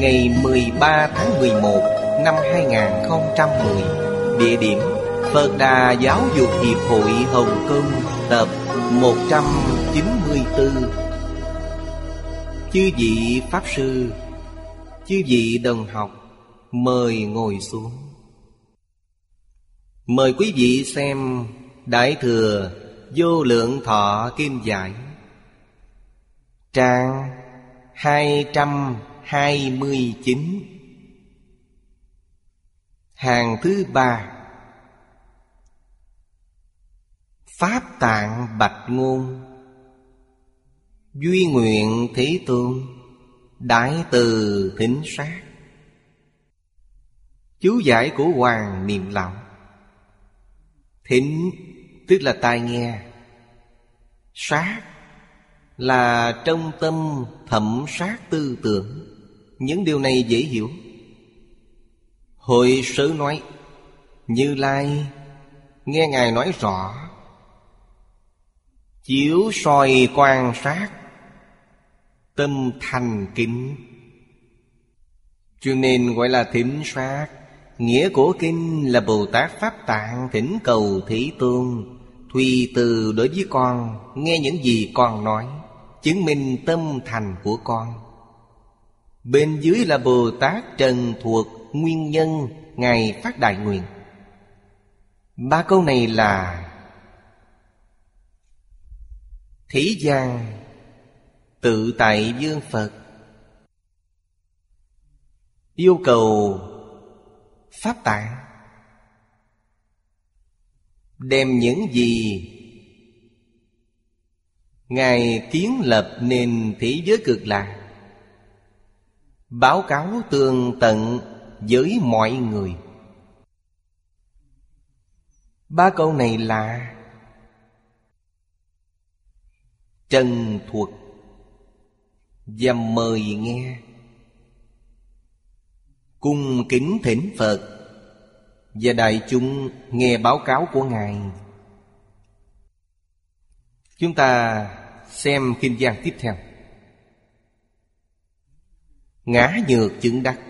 Ngày 13 tháng 11 năm 2010 Địa điểm Phật Đà Giáo dục Hiệp hội Hồng Kông, Tập 194 Chư vị Pháp Sư, Chư vị đồng học, Mời ngồi xuống. Mời quý vị xem Đại Thừa Vô Lượng Thọ Kim Giải, Trang 200 229 Hàng thứ ba. Pháp tạng bạch ngôn. Duy nguyện Thế Tôn, Đại từ thính sát. Chú giải của Hoàng Niệm Lão. Thính, tức là tai nghe. Sát là trong tâm thẩm sát tư tưởng. Những điều này dễ hiểu. Hồi sớ nói, Như Lai, Nghe Ngài nói rõ, Chiếu soi quan sát Tâm thành kính. Cho nên gọi là thính sát, Nghĩa của kinh là Bồ Tát Pháp Tạng thỉnh cầu Thủy Tương Tùy từ đối với con, Nghe những gì con nói, Chứng minh tâm thành của con. Bên dưới là Bồ Tát Trần Thuộc Nguyên Nhân Ngài Phát Đại Nguyện. Ba câu này là Thế gian Tự tại dương Phật. Yêu cầu Pháp tạng. Đem những gì Ngài kiến lập nên thế giới cực lạc Báo cáo tường tận với mọi người. Ba câu này là Trần thuật Và mời nghe. Cung kính thỉnh Phật Và đại chúng nghe báo cáo của Ngài. Chúng ta xem kinh văn tiếp theo. Ngã nhược chứng đắc,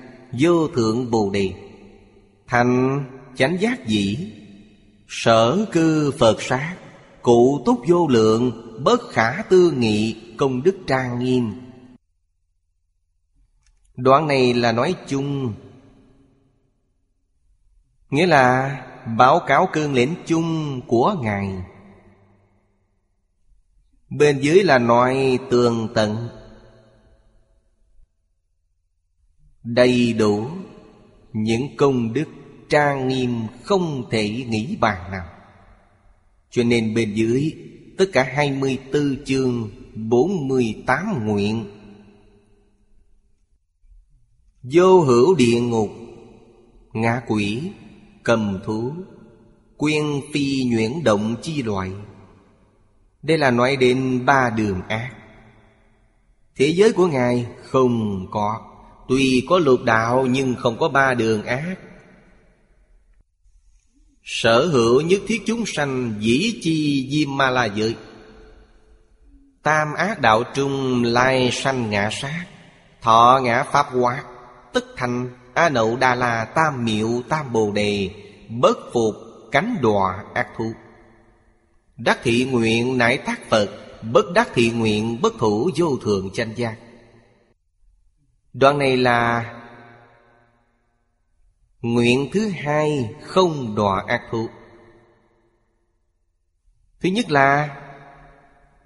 Vô thượng Bồ Đề. Thành chánh giác dĩ, Sở cư Phật sát, Cụ túc vô lượng, Bất khả tư nghị, Công đức trang nghiêm. Đoạn này là nói chung. Nghĩa là báo cáo cương lĩnh chung của Ngài. Bên dưới là nói tường tận. Đầy đủ những công đức trang nghiêm không thể nghĩ bàn nào. Cho nên bên dưới, tất cả 24 chương 48 nguyện. Vô hữu địa ngục, Ngã quỷ, Cầm thú, Quyên phi nhuyễn động chi loại. Đây là nói đến ba đường ác. Thế giới của Ngài không có. Tuy có lục đạo nhưng không có ba đường ác. Sở hữu nhất thiết chúng sanh dĩ chi diêm ma la giới Tam ác đạo trung lai sanh ngã sát, Thọ ngã pháp hóa, Tức thành A nậu đà la tam miệu, tam bồ đề Bất phục, cánh đọa ác thú. Đắc thị nguyện nải tác Phật, Bất đắc thị nguyện bất thủ vô thường tranh giác. Đoạn này là Nguyện thứ hai không đọa ác thú. Thứ nhất là,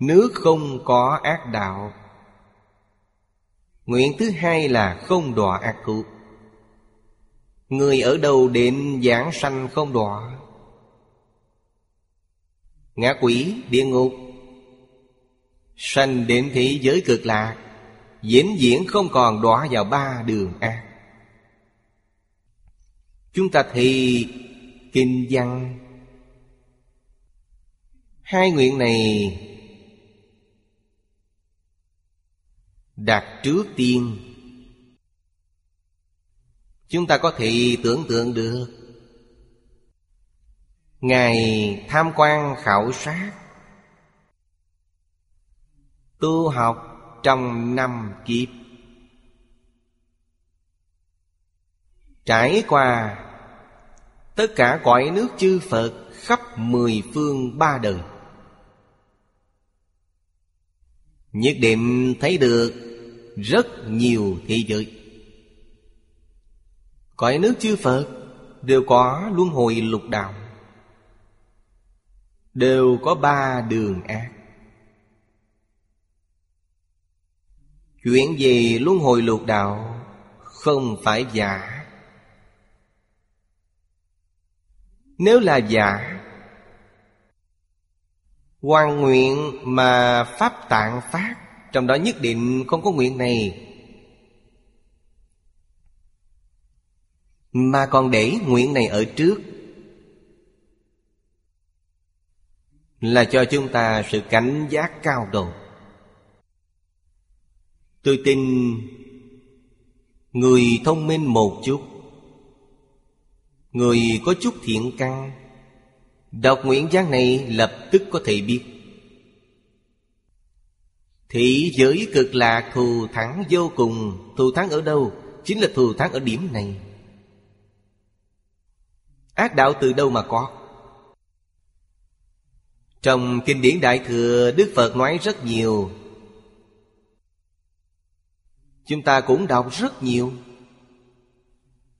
Nước không có ác đạo. Nguyện thứ hai là không đọa ác thú. Người ở đâu đến giảng sanh không đọa. Ngã quỷ địa ngục, Sanh đến thế giới cực lạc diễn diễn không còn đọa vào ba đường ác Chúng ta thì kinh văn. Hai nguyện này đặt trước tiên. Chúng ta có thể tưởng tượng được. Ngài tham quan khảo sát. Tu học trong năm kiếp. Trải qua, Tất cả cõi nước chư Phật Khắp mười phương ba đời. Nhất định thấy được Rất nhiều thế giới. Cõi nước chư Phật Đều có luân hồi lục đạo, Đều có ba đường ác. Chuyện gì luân hồi lục đạo? Không phải giả. Nếu là giả, Hoàn nguyện mà Pháp tạng phát, Trong đó nhất định không có nguyện này. Mà còn để nguyện này ở trước, Là cho chúng ta sự cảnh giác cao độ. Tôi tin Người thông minh một chút, Người có chút thiện căn, Đọc nguyện giác này lập tức có thể biết Thị giới cực lạc thù thắng vô cùng Thù thắng ở đâu? Chính là thù thắng ở điểm này Ác đạo từ đâu mà có? Trong kinh điển Đại Thừa, Đức Phật nói rất nhiều Chúng ta cũng đọc rất nhiều.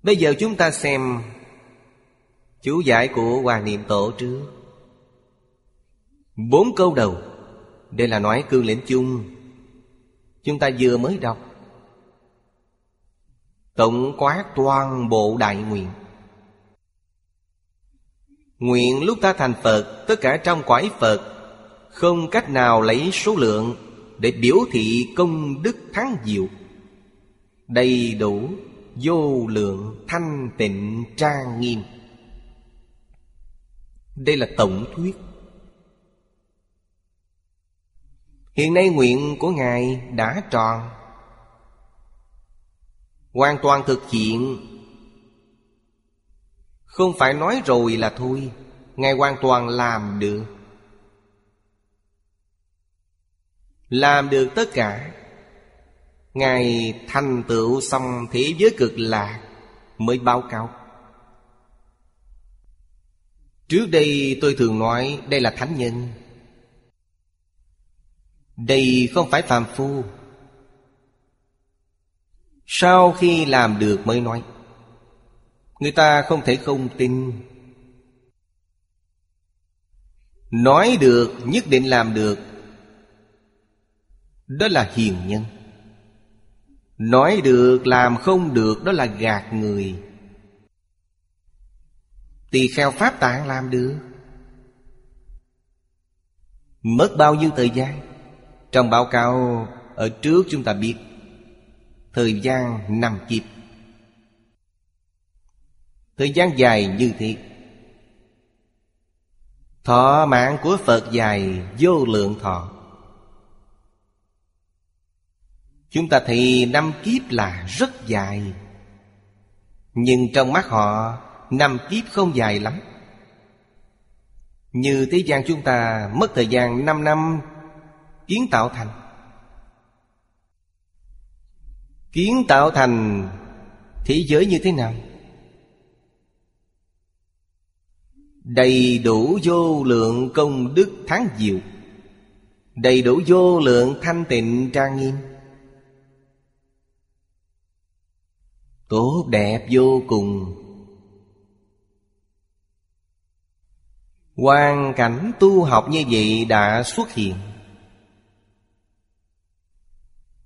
Bây giờ chúng ta xem Chú giải của hòa Niệm Tổ trước. Bốn câu đầu. Đây là nói cương lĩnh chung. Chúng ta vừa mới đọc. Tổng quát toàn bộ đại nguyện. Nguyện lúc ta thành Phật, Tất cả trong quải Phật, Không cách nào lấy số lượng Để biểu thị công đức thắng diệu. Đầy đủ, Vô lượng, thanh tịnh, trang nghiêm. Đây là tổng thuyết. Hiện nay nguyện của Ngài đã tròn. Hoàn toàn thực hiện. Không phải nói rồi là thôi. Ngài hoàn toàn làm được. Làm được tất cả. Ngài thành tựu xong thế giới cực lạc Mới báo cáo. Trước đây tôi thường nói đây là thánh nhân. Đây không phải phàm phu. Sau khi làm được mới nói, Người ta không thể không tin. Nói được, nhất định làm được. Đó là hiền nhân. Nói được làm không được đó là gạt người. Tỳ kheo Pháp Tạng làm được. Mất bao nhiêu thời gian? Trong báo cáo ở trước chúng ta biết Thời gian nằm kịp, Thời gian dài như thế. Thọ mạng của Phật dài vô lượng thọ. Chúng ta thì năm kiếp là rất dài. Nhưng trong mắt họ, Năm kiếp không dài lắm. Như thế gian chúng ta mất thời gian 5 năm, Kiến tạo thành. Kiến tạo thành thế giới như thế nào? Đầy đủ vô lượng công đức tháng diệu. Đầy đủ vô lượng thanh tịnh trang nghiêm. Tốt đẹp vô cùng. Hoàn cảnh tu học như vậy đã xuất hiện.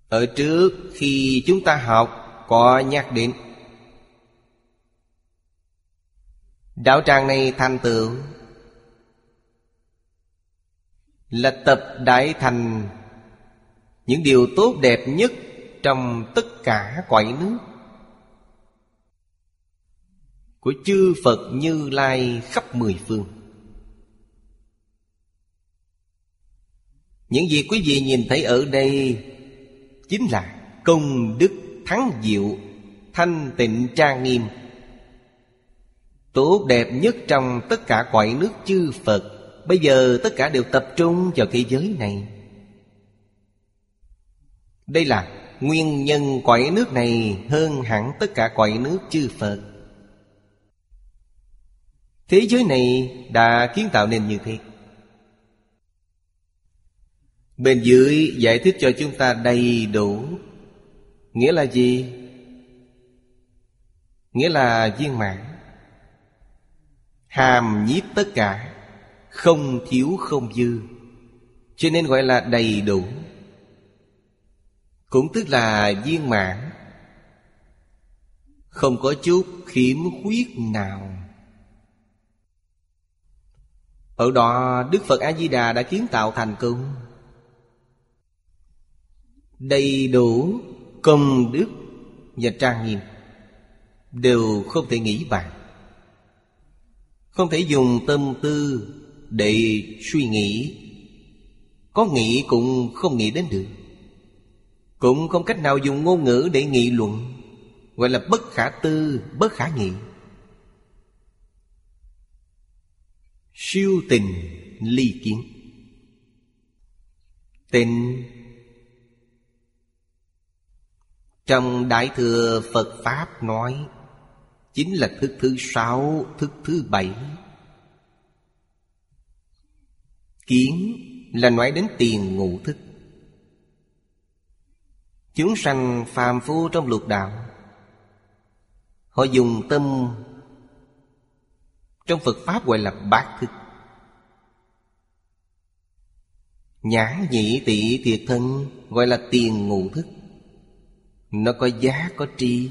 Ở trước khi chúng ta học, Có nhắc đến Đạo tràng này thành tựu. Là tập đại thành. Những điều tốt đẹp nhất Trong tất cả cõi nước. Của chư Phật Như Lai khắp mười phương. Những gì quý vị nhìn thấy ở đây Chính là công đức thắng diệu, Thanh tịnh trang nghiêm. Tốt đẹp nhất trong tất cả cõi nước chư Phật, Bây giờ tất cả đều tập trung vào thế giới này. Đây là nguyên nhân cõi nước này hơn hẳn tất cả cõi nước chư Phật. Thế giới này đã kiến tạo nên như thế. Bên dưới giải thích cho chúng ta đầy đủ, Nghĩa là gì? Nghĩa là viên mãn. Hàm nhiếp tất cả, Không thiếu không dư, Cho nên gọi là đầy đủ. Cũng tức là viên mãn. Không có chút khiếm khuyết nào. Ở đó Đức Phật A-di-đà đã kiến tạo thành công Đầy đủ công đức và trang nghiêm Đều không thể nghĩ bàn. Không thể dùng tâm tư để suy nghĩ Có nghĩ cũng không nghĩ đến được. Cũng không cách nào dùng ngôn ngữ để nghị luận Gọi là bất khả tư, bất khả nghị. Siêu tình ly kiến. Tình. Trong Đại Thừa Phật Pháp nói Chính là thức thứ sáu, thức thứ bảy. Kiến là nói đến tiền ngũ thức. Chúng sanh phàm phu trong lục đạo Họ dùng tâm trong Phật Pháp gọi là bát thức. Nhãn nhị tỷ thiệt thân Gọi là tiền ngũ thức. Nó có giá, có tri.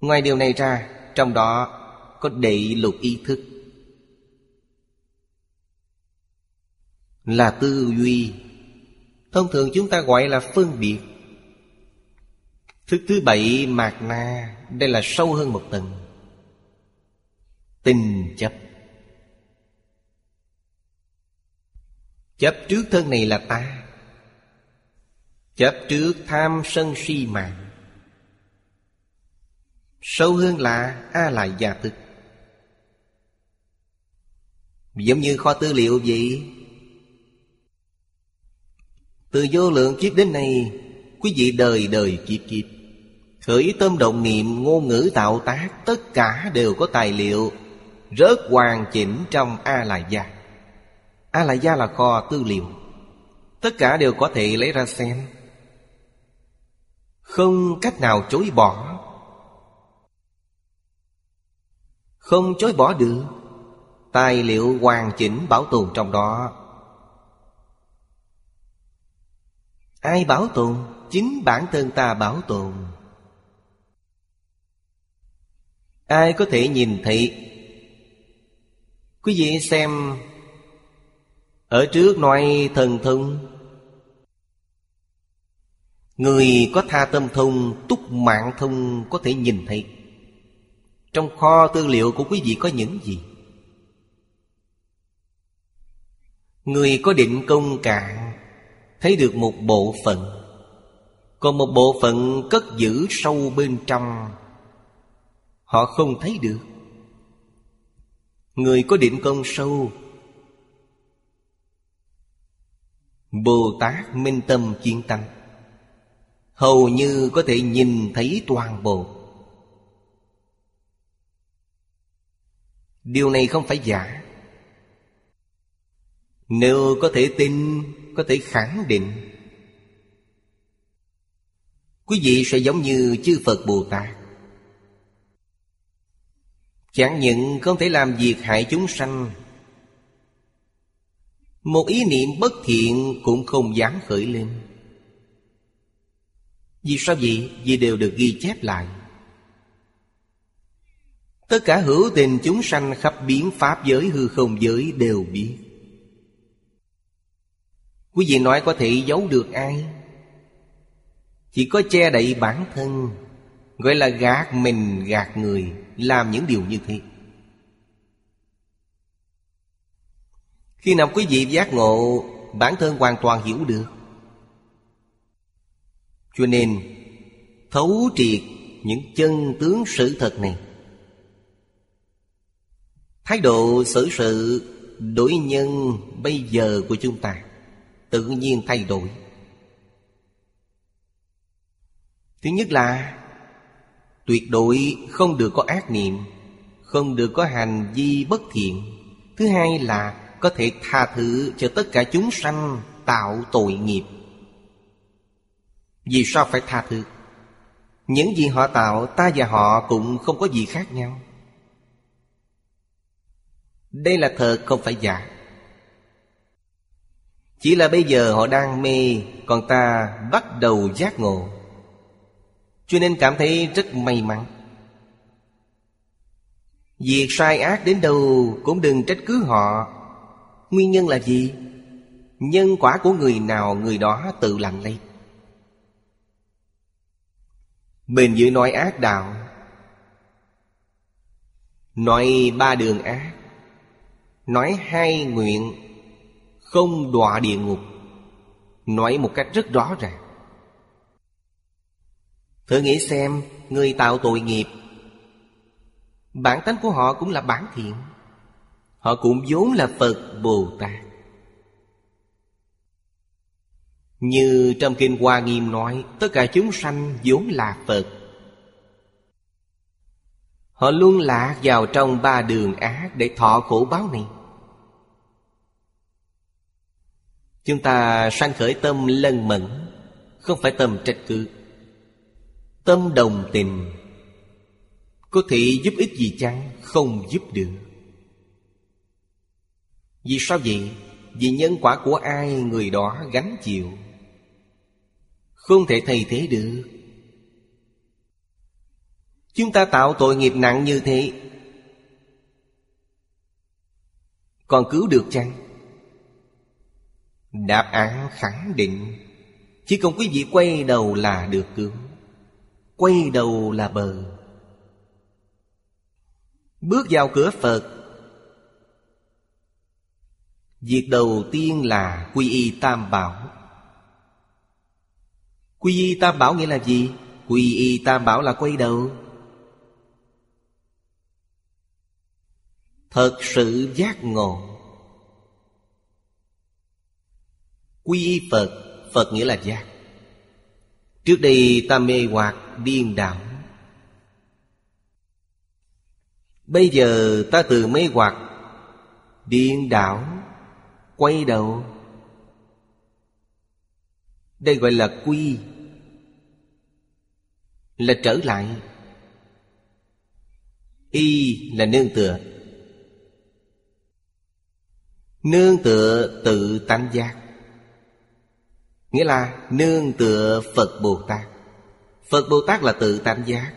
Ngoài điều này ra, Trong đó có đệ lục ý thức. Là tư duy. Thông thường chúng ta gọi là phân biệt. Thức thứ bảy, mạt na, Đây là sâu hơn một tầng. Tình chấp. Chấp trước thân này là ta. Chấp trước tham sân si mạng. Sâu hơn là A lại gia thức. Giống như kho tư liệu vậy. Từ vô lượng kiếp đến nay, Quý vị đời đời kiếp kiếp, Khởi tâm động niệm ngôn ngữ tạo tác, Tất cả đều có tài liệu. Rất hoàn chỉnh trong A La Gia A La Gia là kho tư liệu. Tất cả đều có thể lấy ra xem. Không cách nào chối bỏ. Không chối bỏ được. Tài liệu hoàn chỉnh bảo tồn trong đó. Ai bảo tồn? Chính bản thân ta bảo tồn. Ai có thể nhìn thấy? Quý vị xem Ở trước nói thần thông. Người có tha tâm thông, túc mạng thông có thể nhìn thấy. Trong kho tư liệu của quý vị có những gì? Người có định công cạn Thấy được một bộ phận. Còn một bộ phận cất giữ sâu bên trong Họ không thấy được. Người có định công sâu. Bồ Tát minh tâm chuyên tăng. Hầu như có thể nhìn thấy toàn bộ. Điều này không phải giả. Nếu có thể tin, Có thể khẳng định. Quý vị sẽ giống như chư Phật Bồ Tát Chẳng những không thể làm việc hại chúng sanh, Một ý niệm bất thiện cũng không dám khởi lên. Vì sao vậy? Vì đều được ghi chép lại. Tất cả hữu tình chúng sanh khắp biến pháp giới, hư không giới đều biết. Quý vị nói có thể giấu được ai? Chỉ có che đậy bản thân. Gọi là gạt mình, gạt người, Làm những điều như thế. Khi nào quý vị giác ngộ, Bản thân hoàn toàn hiểu được. Cho nên, Thấu triệt những chân tướng sự thật này. Thái độ xử sự đối nhân bây giờ của chúng ta Tự nhiên thay đổi. Thứ nhất là Tuyệt đối không được có ác niệm, Không được có hành vi bất thiện. Thứ hai là có thể tha thứ cho tất cả chúng sanh tạo tội nghiệp. Vì sao phải tha thứ? Những gì họ tạo, ta và họ cũng không có gì khác nhau. Đây là thật không phải giả. Chỉ là bây giờ họ đang mê, Còn ta bắt đầu giác ngộ cho nên cảm thấy rất may mắn. Việc sai ác đến đâu cũng đừng trách cứ họ. Nguyên nhân là gì? Nhân quả của người nào người đó tự làm lấy. Bên dưới nói ác đạo. Nói ba đường ác. Nói hai nguyện. Không đọa địa ngục. Nói một cách rất rõ ràng. Thử nghĩ xem, Người tạo tội nghiệp. Bản tánh của họ cũng là bản thiện. Họ cũng vốn là Phật Bồ Tát. Như trong Kinh Hoa Nghiêm nói, Tất cả chúng sanh vốn là Phật. Họ luôn lạc vào trong ba đường ác Để thọ khổ báo này. Chúng ta sanh khởi tâm lân mẫn, Không phải tâm trách cứ. Tâm đồng tình. Có thể giúp ích gì chăng? Không giúp được. Vì sao vậy? Vì nhân quả của ai người đó gánh chịu? Không thể thay thế được. Chúng ta tạo tội nghiệp nặng như thế. Còn cứu được chăng? Đáp án khẳng định. Chỉ cần quý vị quay đầu là được cứu. Quay đầu là bờ. Bước vào cửa Phật. Việc đầu tiên là quy y tam bảo. Quy y tam bảo nghĩa là gì? Quy y tam bảo là quay đầu. Thật sự giác ngộ. Quy y Phật Phật nghĩa là giác. Trước đây ta mê hoặc điên đảo. Bây giờ ta từ mê hoặc, Điên đảo, Quay đầu. Đây gọi là quy, Là trở lại. Y là nương tựa. Nương tựa tự tánh giác, Nghĩa là nương tựa Phật Bồ Tát. Phật Bồ Tát là tự tánh giác.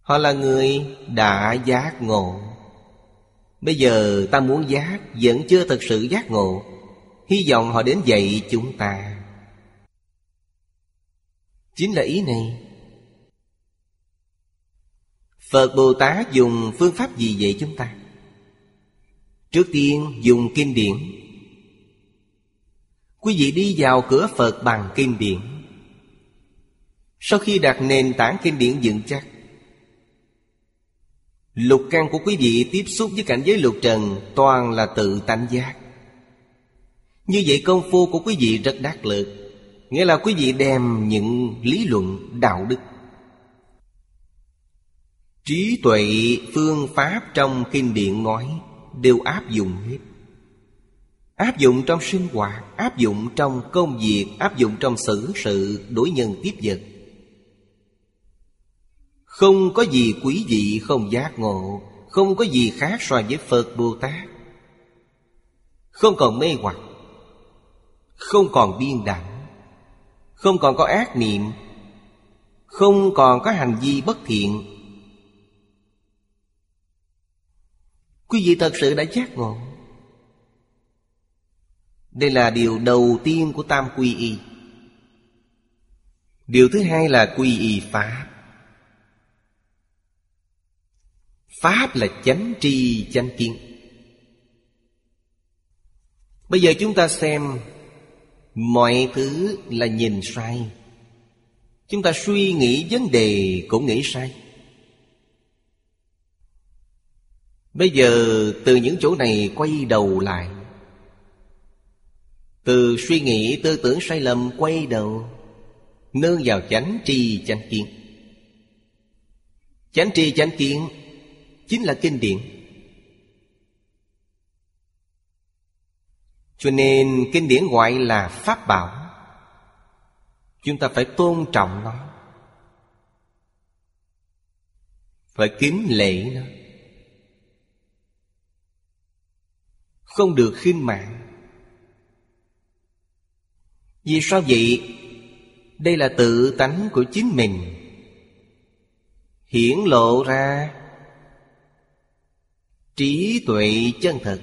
Họ là người đã giác ngộ. Bây giờ ta muốn giác Vẫn chưa thật sự giác ngộ. Hy vọng họ đến dạy chúng ta. Chính là ý này. Phật Bồ Tát dùng phương pháp gì dạy chúng ta? Trước tiên dùng kinh điển. Quý vị đi vào cửa Phật bằng kinh điển Sau khi đặt nền tảng kinh điển dựng chắc, Lục căn của quý vị tiếp xúc với cảnh giới lục trần Toàn là tự tánh giác. Như vậy công phu của quý vị rất đắc lực, Nghĩa là quý vị đem những lý luận, đạo đức, Trí tuệ, phương pháp trong kinh điển nói Đều áp dụng hết. Áp dụng trong sinh hoạt, Áp dụng trong công việc, Áp dụng trong xử sự đối nhân tiếp vật. Không có gì quý vị, không giác ngộ, Không có gì khác so với Phật Bồ Tát. Không còn mê hoặc, Không còn biên đẳng, Không còn có ác niệm, Không còn có hành vi bất thiện. Quý vị thật sự đã giác ngộ. Đây là điều đầu tiên của Tam Quy Y. Điều thứ hai là Quy Y Pháp. Pháp là chánh tri, chánh kiến. Bây giờ chúng ta xem Mọi thứ là nhìn sai. Chúng ta suy nghĩ vấn đề cũng nghĩ sai. Bây giờ từ những chỗ này quay đầu lại. Từ suy nghĩ tư tưởng sai lầm quay đầu, Nương vào chánh tri chánh kiến. Chánh tri chánh kiến Chính là kinh điển. Cho nên kinh điển gọi là Pháp Bảo. Chúng ta phải tôn trọng nó. Phải kính lễ nó. Không được khinh mạng. Vì sao vậy? Đây là tự tánh của chính mình. Hiển lộ ra. Trí tuệ chân thật.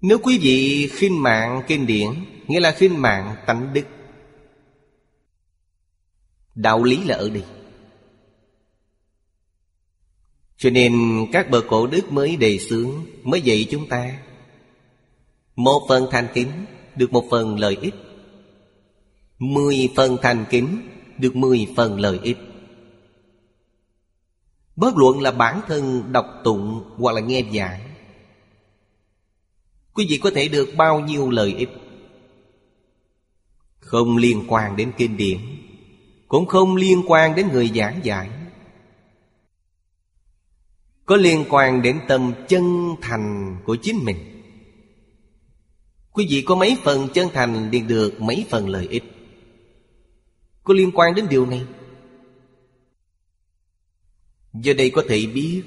Nếu quý vị khinh mạng kinh điển, Nghĩa là khinh mạng tánh đức, Đạo lý là ở đây. Cho nên các bậc cổ đức mới đề xướng, Mới dạy chúng ta một phần thành kính Được một phần lợi ích. Mười phần thành kính Được mười phần lợi ích. Bất luận là bản thân đọc tụng Hoặc là nghe giảng Quý vị có thể được bao nhiêu lợi ích? Không liên quan đến kinh điển, Cũng không liên quan đến người giảng giải có liên quan đến tâm chân thành của chính mình quý vị có mấy phần chân thành liền được mấy phần lợi ích. Có liên quan đến điều này? Giờ đây có thể biết,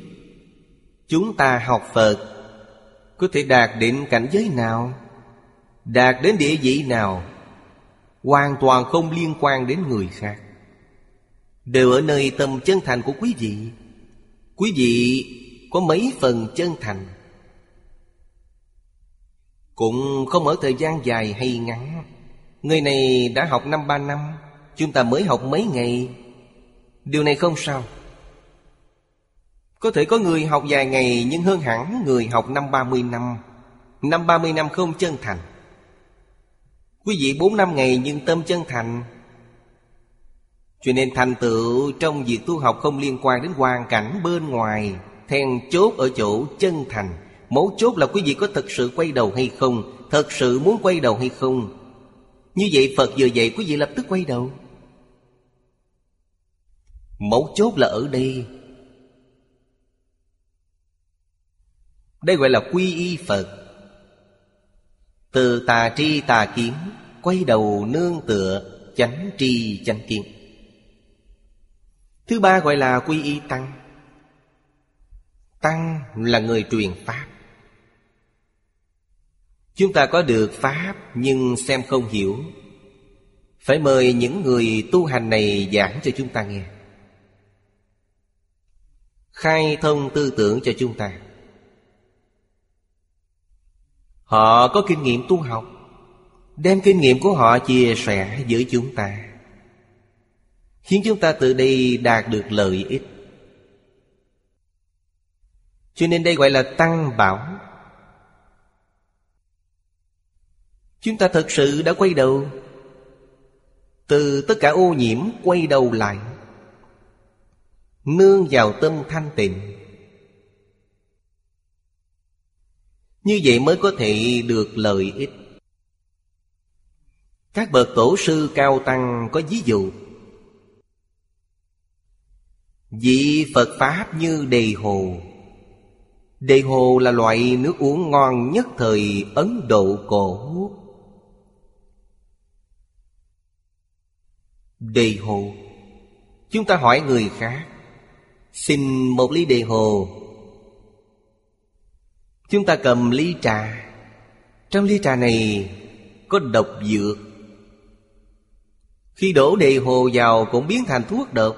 chúng ta học phật có thể đạt đến cảnh giới nào, đạt đến địa vị nào, hoàn toàn không liên quan đến người khác. Đều ở nơi tâm chân thành của quý vị. Quý vị có mấy phần chân thành? Cũng không ở thời gian dài hay ngắn. Người này đã học năm ba năm, Chúng ta mới học mấy ngày. Điều này không sao. Có thể có người học vài ngày Nhưng hơn hẳn người học năm ba mươi năm. Năm ba mươi năm không chân thành. Quý vị bốn năm ngày nhưng tâm chân thành. Cho nên thành tựu trong việc tu học không liên quan đến hoàn cảnh bên ngoài, Then chốt ở chỗ chân thành. Mấu chốt là quý vị có thật sự quay đầu hay không, Thật sự muốn quay đầu hay không. Như vậy Phật vừa dạy, quý vị lập tức quay đầu. Mấu chốt là ở đây. Đây gọi là quy y Phật. Từ tà tri tà kiến, Quay đầu nương tựa, Chánh tri chánh kiến. Thứ ba gọi là quy y tăng. Tăng là người truyền Pháp. Chúng ta có được Pháp nhưng xem không hiểu. Phải mời những người tu hành này giảng cho chúng ta nghe. Khai thông tư tưởng cho chúng ta. Họ có kinh nghiệm tu học. Đem kinh nghiệm của họ chia sẻ với chúng ta. Khiến chúng ta từ đây đạt được lợi ích. Cho nên đây gọi là tăng bảo. Chúng ta thật sự đã quay đầu. Từ tất cả ô nhiễm quay đầu lại. Nương vào tâm thanh tịnh. Như vậy mới có thể được lợi ích. Các bậc tổ sư cao tăng có ví dụ. Vị Phật Pháp như đề hồ. Đề hồ là loại nước uống ngon nhất thời Ấn Độ cổ. Đề hồ. Chúng ta hỏi người khác. Xin một ly đề hồ. Chúng ta cầm ly trà. Trong ly trà này Có độc dược. Khi đổ đề hồ vào Cũng biến thành thuốc độc.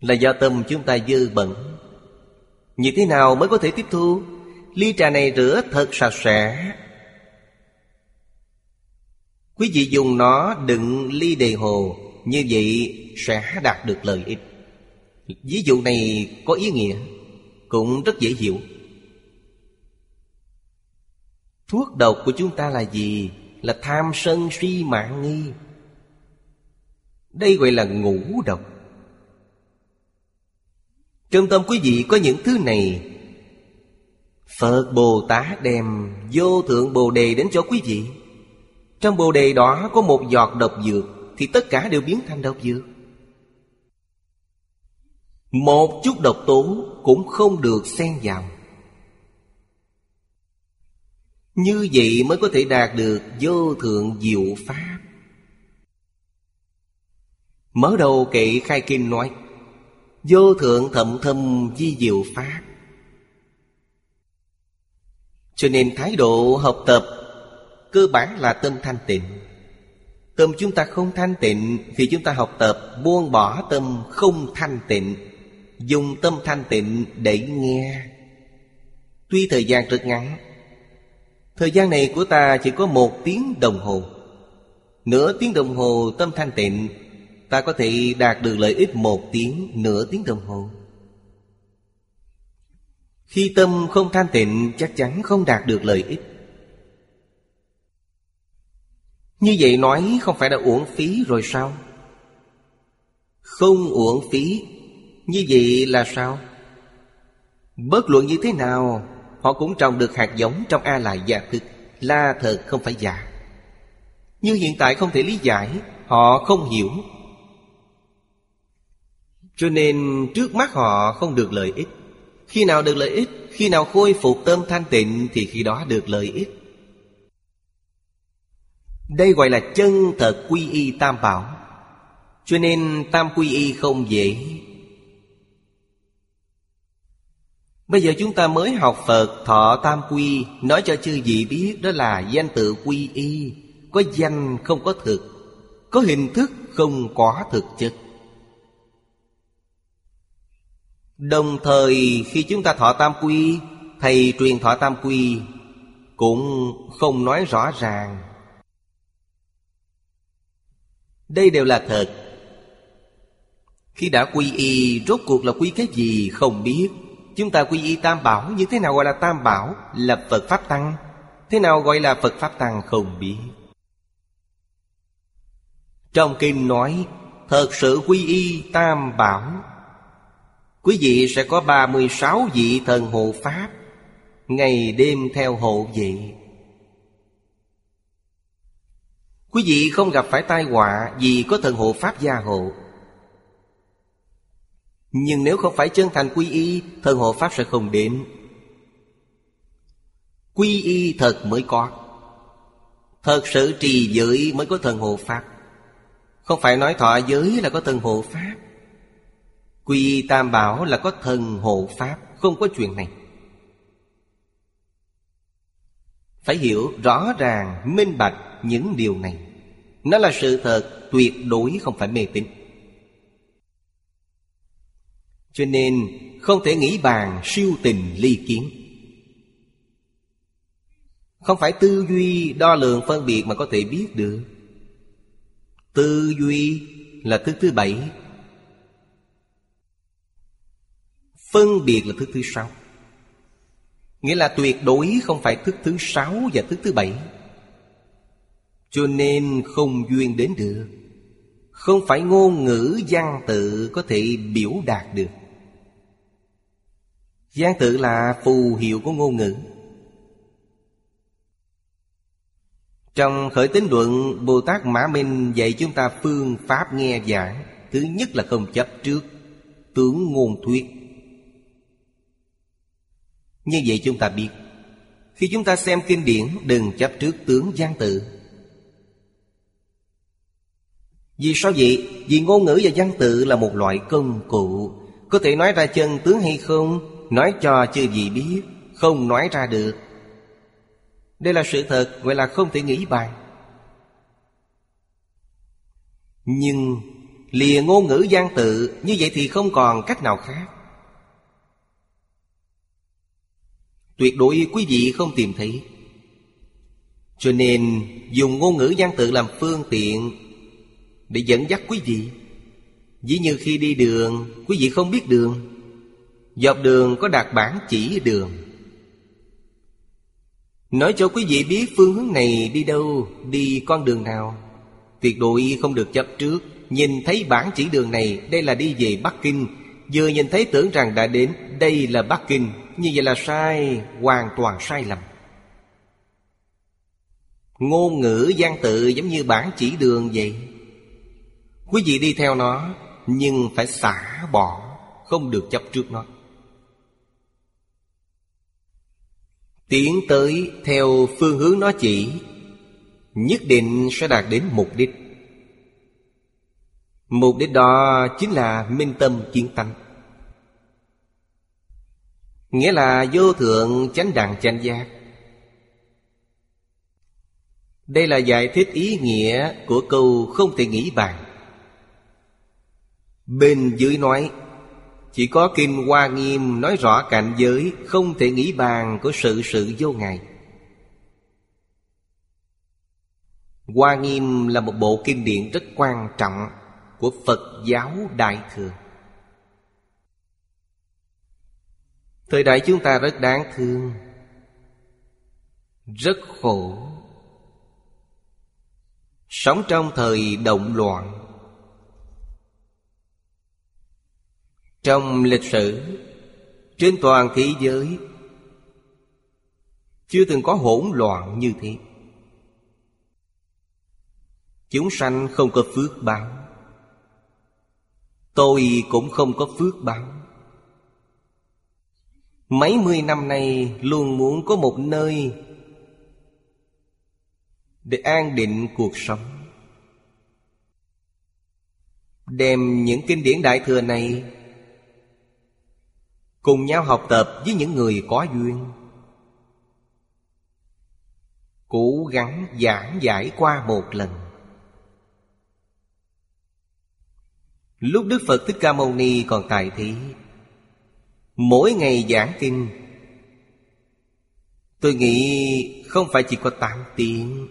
Là do tâm chúng ta dơ bẩn. Như thế nào mới có thể tiếp thu? Ly trà này rửa thật sạch sẽ. Quý vị dùng nó đựng ly đề hồ, Như vậy sẽ đạt được lợi ích. Ví dụ này có ý nghĩa, Cũng rất dễ hiểu. Thuốc độc của chúng ta là gì? Là tham sân si mạng nghi. Đây gọi là ngũ độc. Trong tâm quý vị có những thứ này. Phật Bồ Tát đem vô thượng Bồ Đề đến cho quý vị. Trong Bồ Đề đó có một giọt độc dược Thì tất cả đều biến thành độc dược. Một chút độc tố cũng không được xen vào. Như vậy mới có thể đạt được vô thượng diệu pháp. Mở đầu kệ khai kinh nói, Vô thượng thậm thâm di diệu pháp. Cho nên thái độ học tập Cơ bản là tâm thanh tịnh. Tâm chúng ta không thanh tịnh Thì chúng ta học tập buông bỏ tâm không thanh tịnh Dùng tâm thanh tịnh để nghe. Tuy thời gian rất ngắn Thời gian này của ta chỉ có một tiếng đồng hồ. Nửa tiếng đồng hồ tâm thanh tịnh Ta có thể đạt được lợi ích một tiếng, nửa tiếng đồng hồ. Khi tâm không thanh tịnh chắc chắn không đạt được lợi ích. Như vậy nói không phải đã uổng phí rồi sao? Không uổng phí. Như vậy là sao? Bất luận như thế nào, Họ cũng trồng được hạt giống trong A lại gia thực la thật không phải giả. Nhưng hiện tại không thể lý giải, Họ không hiểu. Cho nên trước mắt họ không được lợi ích. Khi nào được lợi ích, Khi nào khôi phục tâm thanh tịnh Thì khi đó được lợi ích. Đây gọi là chân thật quy y tam bảo. Cho nên tam quy y không dễ. Bây giờ chúng ta mới học Phật thọ tam quy. Nói cho chư vị biết, đó là danh tự quy y. Có danh không có thực, Có hình thức không có thực chất. Đồng thời, khi chúng ta thọ tam quy, Thầy truyền thọ tam quy Cũng không nói rõ ràng. Đây đều là thật. Khi đã quy y, Rốt cuộc là quy cái gì không biết. Chúng ta quy y tam bảo Như thế nào gọi là tam bảo? Là Phật Pháp Tăng. Thế nào gọi là Phật Pháp Tăng không biết. Trong kinh nói, Thật sự quy y tam bảo. Quý vị sẽ có 36 vị thần hộ Pháp. Ngày đêm theo hộ vị Quý vị không gặp phải tai họa Vì có thần hộ Pháp gia hộ. Nhưng nếu không phải chân thành quy y, Thần hộ Pháp sẽ không đến. Quy y thật mới có. Thật sự trì giới mới có thần hộ Pháp. Không phải nói thọ giới là có thần hộ Pháp. Quy y Tam Bảo là có thần hộ Pháp. Không có chuyện này. Phải hiểu rõ ràng, minh bạch những điều này. Nó là sự thật tuyệt đối không phải mê tín. Cho nên không thể nghĩ bàn siêu tình ly kiến. Không phải tư duy đo lường phân biệt mà có thể biết được. Tư duy là thứ thứ bảy. Phân biệt là thứ thứ sáu. Nghĩa là tuyệt đối không phải thức thứ sáu và thức thứ bảy. Cho nên không duyên đến được. Không phải ngôn ngữ văn tự có thể biểu đạt được. Văn tự là phù hiệu của ngôn ngữ. Trong khởi tín luận Bồ Tát Mã Minh dạy chúng ta phương pháp nghe giảng Thứ nhất là không chấp trước, Tướng ngôn thuyết như vậy chúng ta biết, Khi chúng ta xem kinh điển, Đừng chấp trước tướng gian tự Vì sao vậy? Vì ngôn ngữ và văn tự là một loại công cụ Có thể nói ra chân tướng hay không? Nói cho chưa gì biết, Không nói ra được Đây là sự thật Gọi là không thể nghĩ bàn Nhưng, lìa ngôn ngữ gian tự Như vậy thì không còn cách nào khác Tuyệt đối quý vị không tìm thấy. Cho nên, dùng ngôn ngữ văn tự làm phương tiện Để dẫn dắt quý vị. Ví như khi đi đường, Quý vị không biết đường. Dọc đường có đặt bản chỉ đường. Nói cho quý vị biết phương hướng này đi đâu, Đi con đường nào. Tuyệt đối không được chấp trước. Nhìn thấy bản chỉ đường này, Đây là đi về Bắc Kinh. Vừa nhìn thấy tưởng rằng đã đến, Đây là Bắc Kinh. Như vậy là sai, Hoàn toàn sai lầm. Ngôn ngữ gian tự giống như bản chỉ đường vậy. Quý vị đi theo nó, Nhưng phải xả bỏ, Không được chấp trước nó. Tiến tới theo phương hướng nó chỉ, Nhất định sẽ đạt đến mục đích. Mục đích đó chính là minh tâm kiến tánh. Nghĩa là vô thượng chánh đẳng chánh giác. Đây là giải thích ý nghĩa của câu không thể nghĩ bàn. Bên dưới nói, Chỉ có Kinh Hoa Nghiêm nói rõ cảnh giới Không thể nghĩ bàn của sự sự vô ngại Hoa Nghiêm là một bộ kinh điển rất quan trọng Của Phật giáo Đại Thừa. Thời đại chúng ta rất đáng thương. Rất khổ. Sống trong thời động loạn. Trong lịch sử, Trên toàn thế giới, Chưa từng có hỗn loạn như thế. Chúng sanh không có phước báo. Tôi cũng không có phước báo. Mấy mươi năm nay luôn muốn có một nơi Để an định cuộc sống. Đem những kinh điển đại thừa này Cùng nhau học tập với những người có duyên. Cố gắng giảng giải qua một lần. Lúc Đức Phật Thích Ca Mâu Ni còn tại thế Mỗi ngày giảng kinh. Tôi nghĩ không phải chỉ có tám tiếng.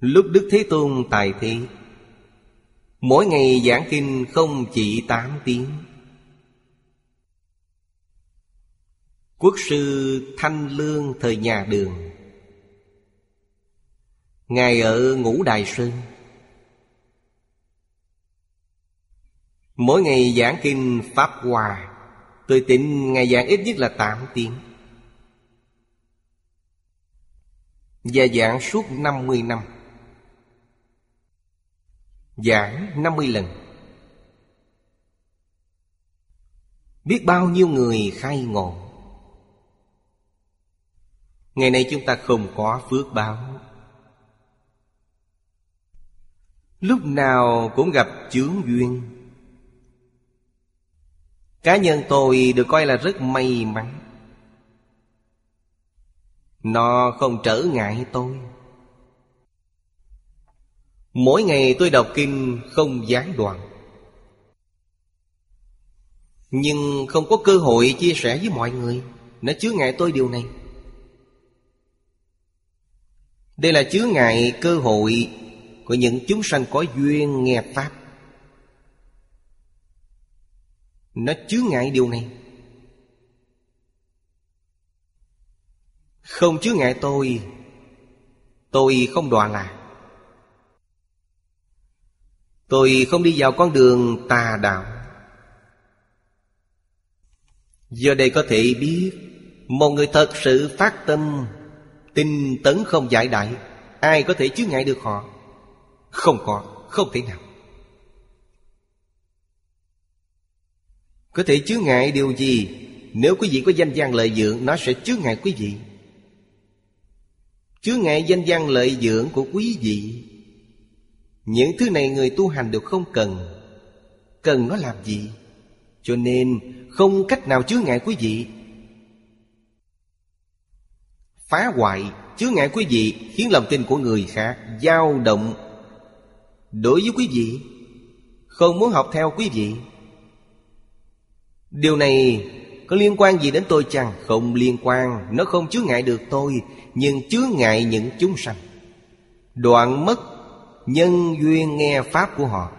Lúc Đức Thế Tôn tài thế, Mỗi ngày giảng kinh không chỉ tám tiếng. Quốc sư Thanh Lương thời nhà đường, Ngài ở Ngũ Đài Sơn. Mỗi ngày giảng kinh Pháp Hòa Tôi tính ngày giảng ít nhất là 8 tiếng. Và giảng suốt 50 năm. Giảng 50 lần. Biết bao nhiêu người khai ngộ. Ngày nay chúng ta không có phước báo. Lúc nào cũng gặp chướng duyên. Cá nhân tôi được coi là rất may mắn. Nó không trở ngại tôi. Mỗi ngày tôi đọc kinh không gián đoạn. Nhưng không có cơ hội chia sẻ với mọi người, Nó chứa ngại tôi điều này. Đây là chứa ngại cơ hội Của những chúng sanh có duyên nghe Pháp. Nó chướng ngại điều này. Không chứa ngại tôi Tôi không đọa lạc. Tôi không đi vào con đường tà đạo. Giờ đây có thể biết Một người thật sự phát tâm Tinh tấn không giải đại Ai có thể chứa ngại được họ? Không có, không thể nào. Có thể chứa ngại điều gì? Nếu quý vị có danh văn lợi dưỡng, Nó sẽ chứa ngại quý vị. Chứa ngại danh văn lợi dưỡng của quý vị. Những thứ này người tu hành đều không cần. Cần nó làm gì? Cho nên, không cách nào chứa ngại quý vị. Phá hoại, chứa ngại quý vị, Khiến lòng tin của người khác dao động. Đối với quý vị, Không muốn học theo quý vị. Điều này có liên quan gì đến tôi chăng? Không liên quan, Nó không chứa ngại được tôi, Nhưng chứa ngại những chúng sanh. Đoạn mất, nhân duyên nghe Pháp của họ.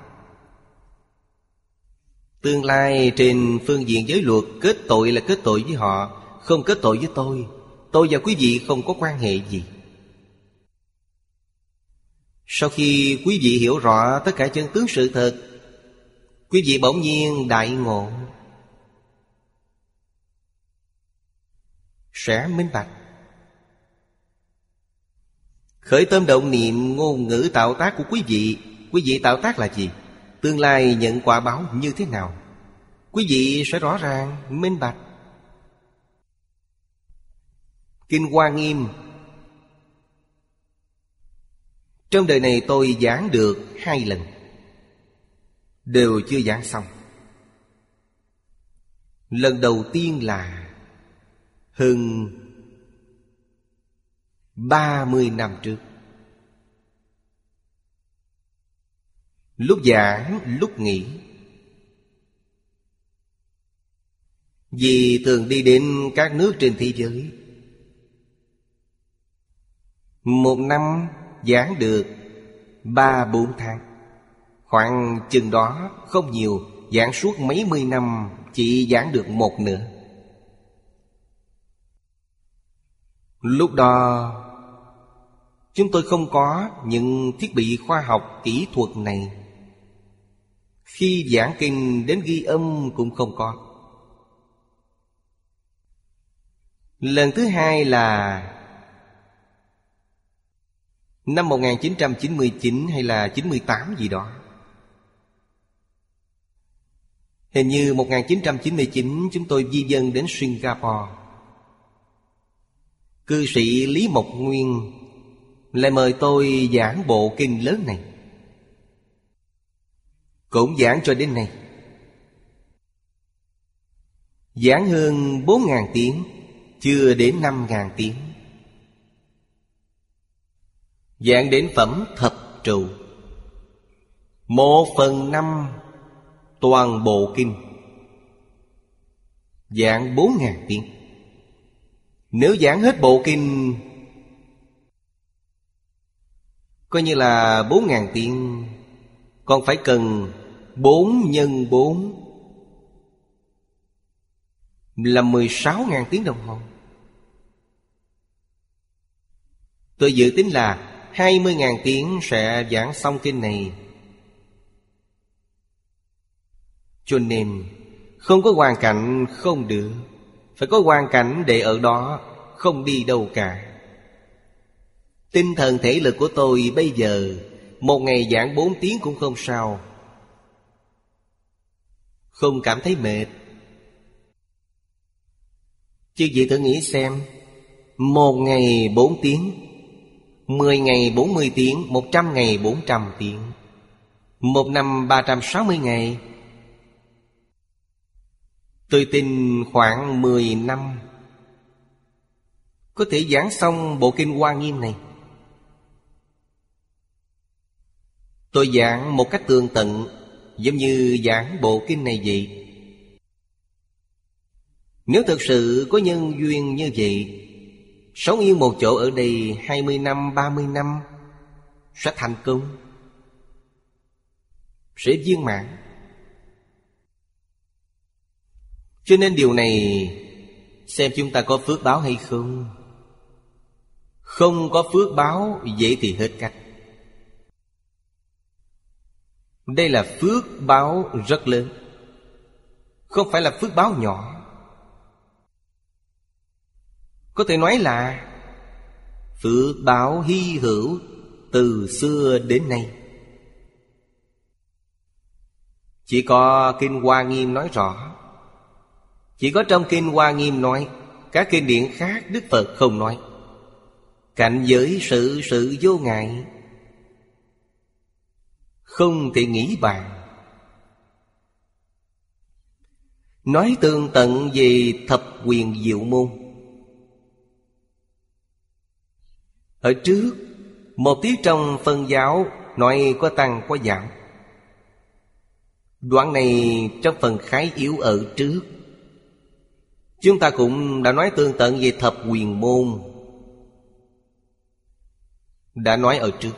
Tương lai trên phương diện giới luật, Kết tội là kết tội với họ, Không kết tội với tôi. Tôi và quý vị không có quan hệ gì. Sau khi quý vị hiểu rõ tất cả chân tướng sự thật, Quý vị bỗng nhiên đại ngộ. Sẽ minh bạch. Khởi tâm động niệm ngôn ngữ tạo tác của quý vị. Quý vị tạo tác là gì? Tương lai nhận quả báo như thế nào? Quý vị sẽ rõ ràng, minh bạch. Kinh Hoa Nghiêm. Trong đời này tôi giảng được hai lần. Đều chưa giảng xong. Lần đầu tiên là hơn ba mươi năm trước. Lúc giảng, lúc nghỉ. Vì thường đi đến các nước trên thế giới. Một năm giảng được ba bốn tháng. Khoảng chừng đó không nhiều Giảng suốt mấy mươi năm Chỉ giảng được một nửa. Lúc đó, Chúng tôi không có những thiết bị khoa học kỹ thuật này. Khi giảng kinh đến ghi âm cũng không có. Lần thứ hai là Năm 1999 hay là 98 gì đó. Hình như 1999 chúng tôi di dân đến Singapore. Cư sĩ Lý Mộc Nguyên Lại mời tôi giảng bộ kinh lớn này. Cũng giảng cho đến nay. Giảng hơn 4.000 tiếng, Chưa đến 5.000 tiếng. Giảng đến phẩm thập trụ. Một phần năm, toàn bộ kinh. Giảng 4.000 tiếng. Nếu giảng hết bộ kinh, Coi như là bốn ngàn tiếng, Còn phải cần bốn nhân bốn Là mười sáu ngàn tiếng đồng hồ. Tôi dự tính là hai mươi ngàn tiếng sẽ giảng xong kinh này. Cho nên không có hoàn cảnh không được. Phải có hoàn cảnh để ở đó, Không đi đâu cả. Tinh thần thể lực của tôi bây giờ, Một ngày giảng bốn tiếng cũng không sao. Không cảm thấy mệt. Chứ gì thử nghĩ xem, Một ngày bốn tiếng, Mười ngày bốn mươi tiếng, Một trăm ngày bốn trăm tiếng, Một năm ba trăm sáu mươi ngày Tôi tin khoảng mười năm. Có thể giảng xong bộ kinh Hoa Nghiêm này. Tôi giảng một cách tường tận Giống như giảng bộ kinh này vậy. Nếu thực sự có nhân duyên như vậy Sống yên một chỗ ở đây 20 năm, 30 năm Sẽ thành công Sẽ viên mãn. Cho nên điều này Xem chúng ta có phước báo hay không? Không có phước báo Vậy thì hết cách. Đây là phước báo rất lớn. Không phải là phước báo nhỏ. Có thể nói là Phước báo hy hữu từ xưa đến nay. Chỉ có Kinh Hoa Nghiêm nói rõ chỉ có trong Kinh Hoa Nghiêm nói, Các kinh điển khác Đức Phật không nói. Cảnh giới sự sự vô ngại. Không thể nghĩ bàn. Nói tương tận về thập quyền diệu môn. Ở trước, Một tiết trong phân giáo Nói có tăng có giảm. Đoạn này trong phần khái yếu ở trước. Chúng ta cũng đã nói tương tận về thập quyền môn. Đã nói ở trước.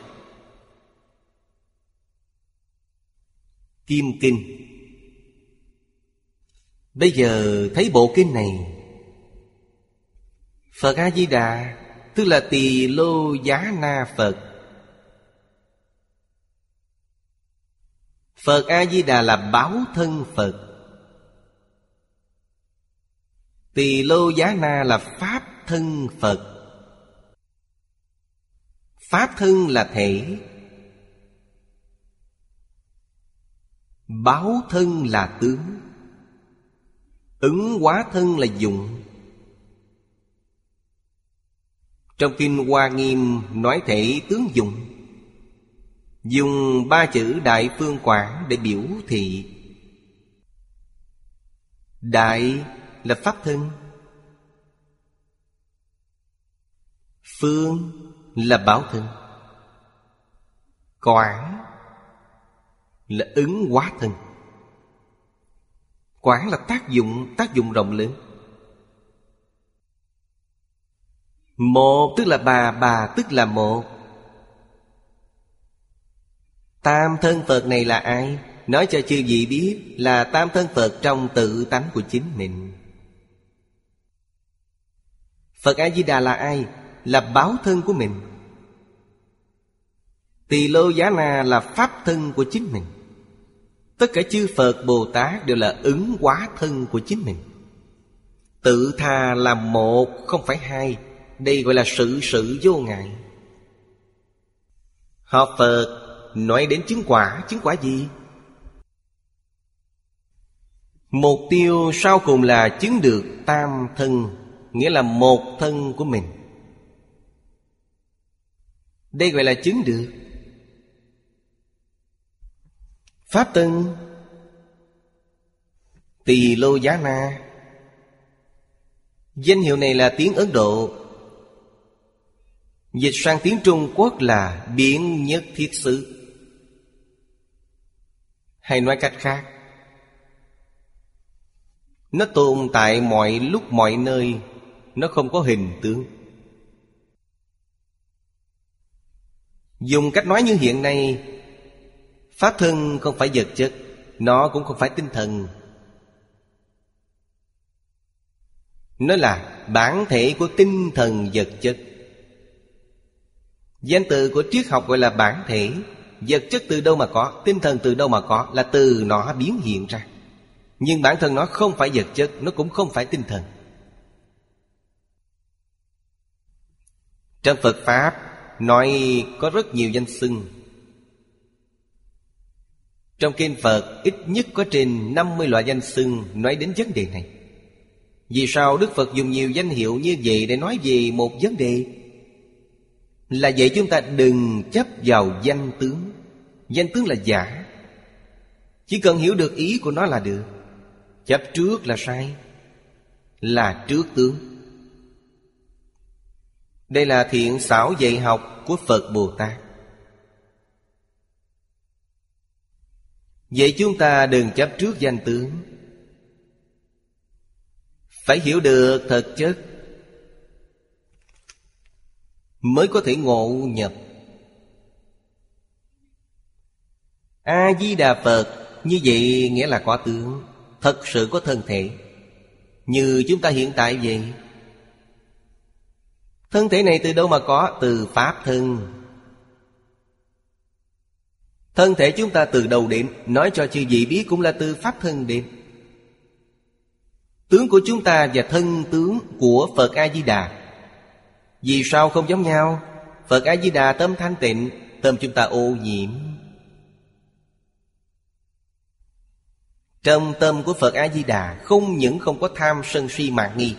Kim Kinh. Bây giờ thấy bộ kinh này. Phật A-di-đà Tức là tỳ lô giá na Phật. Phật A-di-đà là báo thân Phật. Tỳ lô giá na là Pháp thân Phật. Pháp thân là thể. Báo thân là tướng. Ứng hóa thân là dụng. Trong Kinh Hoa Nghiêm nói thể tướng dụng. Dùng ba chữ Đại Phương Quảng để biểu thị. Đại là Pháp thân. Phương là bảo thân. Quảng là ứng hóa thân. Quảng là tác dụng Tác dụng rộng lớn. Một tức là bà Bà tức là một. Tam thân Phật này là ai? Nói cho chư vị biết Là tam thân Phật trong tự tánh của chính mình. Phật A-di-đà là ai? Là báo thân của mình. Tỳ lô giá na là pháp thân của chính mình. Tất cả chư Phật Bồ Tát đều là ứng hóa thân của chính mình. Tự tha là một, không phải hai. Đây gọi là sự sự vô ngại. Họ Phật nói đến chứng quả Chứng quả gì? Mục tiêu sau cùng là chứng được tam thân. Nghĩa là một thân của mình. Đây gọi là chứng được. Pháp Tân, Tỳ Lô Giá Na. Danh hiệu này là tiếng Ấn Độ. Dịch sang tiếng Trung Quốc là Biến Nhất Thiết Sự Hay nói cách khác, Nó tồn tại mọi lúc mọi nơi. Nó không có hình tướng Dùng cách nói như hiện nay, Pháp thân không phải vật chất, Nó cũng không phải tinh thần. Nó là bản thể của tinh thần vật chất. Danh từ của triết học gọi là bản thể. Vật chất từ đâu mà có, Tinh thần từ đâu mà có Là từ nó biến hiện ra. Nhưng bản thân nó không phải vật chất, Nó cũng không phải tinh thần. Trong Phật Pháp Nói có rất nhiều danh xưng. Trong kinh Phật, ít nhất có trên 50 loại danh xưng nói đến vấn đề này. Vì sao Đức Phật dùng nhiều danh hiệu như vậy để nói về một vấn đề? Là vậy chúng ta đừng chấp vào danh tướng. Danh tướng là giả. Chỉ cần hiểu được ý của nó là được. Chấp trước là sai. Là trước tướng. Đây là thiện xảo dạy học của Phật Bồ Tát. Vậy chúng ta đừng chấp trước danh tướng. Phải hiểu được thực chất Mới có thể ngộ nhập. A-di-đà Phật, Như vậy nghĩa là có tướng, Thật sự có thân thể. Như chúng ta hiện tại vậy Thân thể này từ đâu mà có? Từ Pháp thân. Thân thể chúng ta từ đầu đến? Nói cho chư vị biết cũng là từ Pháp thân đến. Tướng của chúng ta và thân tướng của Phật A-di-đà. Vì sao không giống nhau? Phật A-di-đà tâm thanh tịnh, Tâm chúng ta ô nhiễm. Trong tâm của Phật A-di-đà Không những không có tham sân si mạn nghi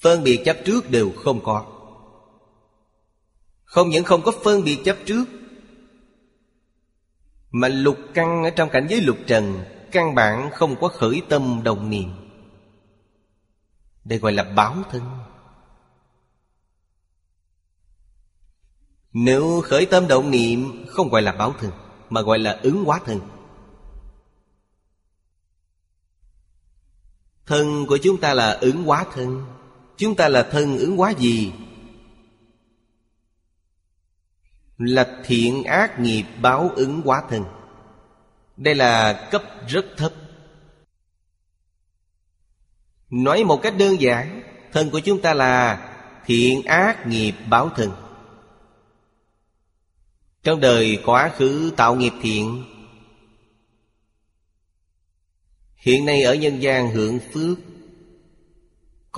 Phân biệt chấp trước đều không có. Không những không có phân biệt chấp trước, Mà lục căn ở trong cảnh giới lục trần, Căn bản không có khởi tâm đồng niệm. Đây gọi là báo thân. Nếu khởi tâm động niệm, Không gọi là báo thân, Mà gọi là ứng hóa thân. Thân của chúng ta là ứng hóa thân. Chúng ta là thân ứng hóa gì? Là thiện ác nghiệp báo ứng hóa thân. Đây là cấp rất thấp. Nói một cách đơn giản, Thân của chúng ta là thiện ác nghiệp báo thân. Trong đời quá khứ tạo nghiệp thiện. Hiện nay ở nhân gian hưởng phước.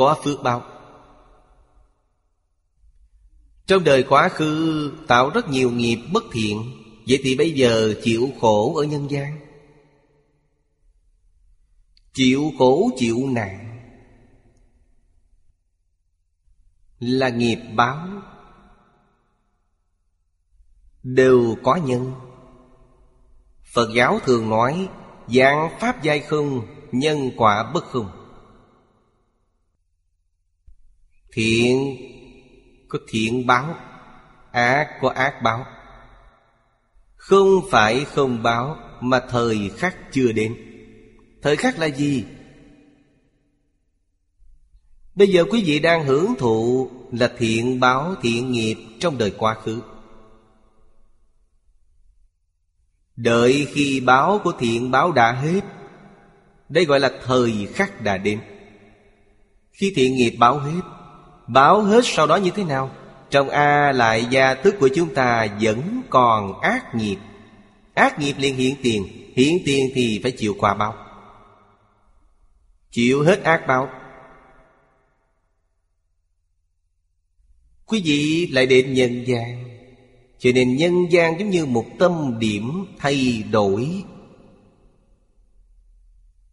Có phước báo Trong đời quá khứ, tạo rất nhiều nghiệp bất thiện, Vậy thì bây giờ chịu khổ ở nhân gian. Chịu khổ, chịu nạn Là nghiệp báo. Đều có nhân. Phật giáo thường nói Dạng pháp giai không, Nhân quả bất không. Thiện có thiện báo, Ác có ác báo. Không phải không báo Mà thời khắc chưa đến. Thời khắc là gì? Bây giờ quý vị đang hưởng thụ Là thiện báo, thiện nghiệp Trong đời quá khứ. Đợi khi báo của thiện báo đã hết, Đây gọi là thời khắc đã đến. Khi thiện nghiệp báo hết Báo hết sau đó như thế nào? Trong A lại gia tức của chúng ta vẫn còn ác nghiệp. Ác nghiệp liền hiện tiền Hiện tiền thì phải chịu quả báo. Chịu hết ác báo. Quý vị lại đến nhân gian, cho nên nhân gian giống như một tâm điểm thay đổi.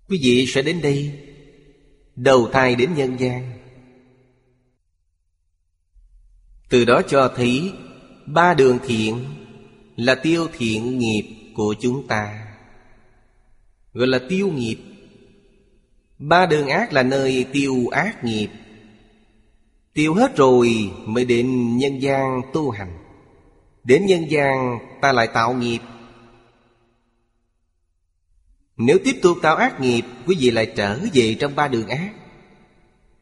Quý vị sẽ đến đây, Đầu thai đến nhân gian. Từ đó cho thấy, Ba đường thiện Là tiêu thiện nghiệp của chúng ta. Gọi là tiêu nghiệp. Ba đường ác là nơi tiêu ác nghiệp. Tiêu hết rồi mới đến nhân gian tu hành. Đến nhân gian ta lại tạo nghiệp. Nếu tiếp tục tạo ác nghiệp, Quý vị lại trở về trong ba đường ác.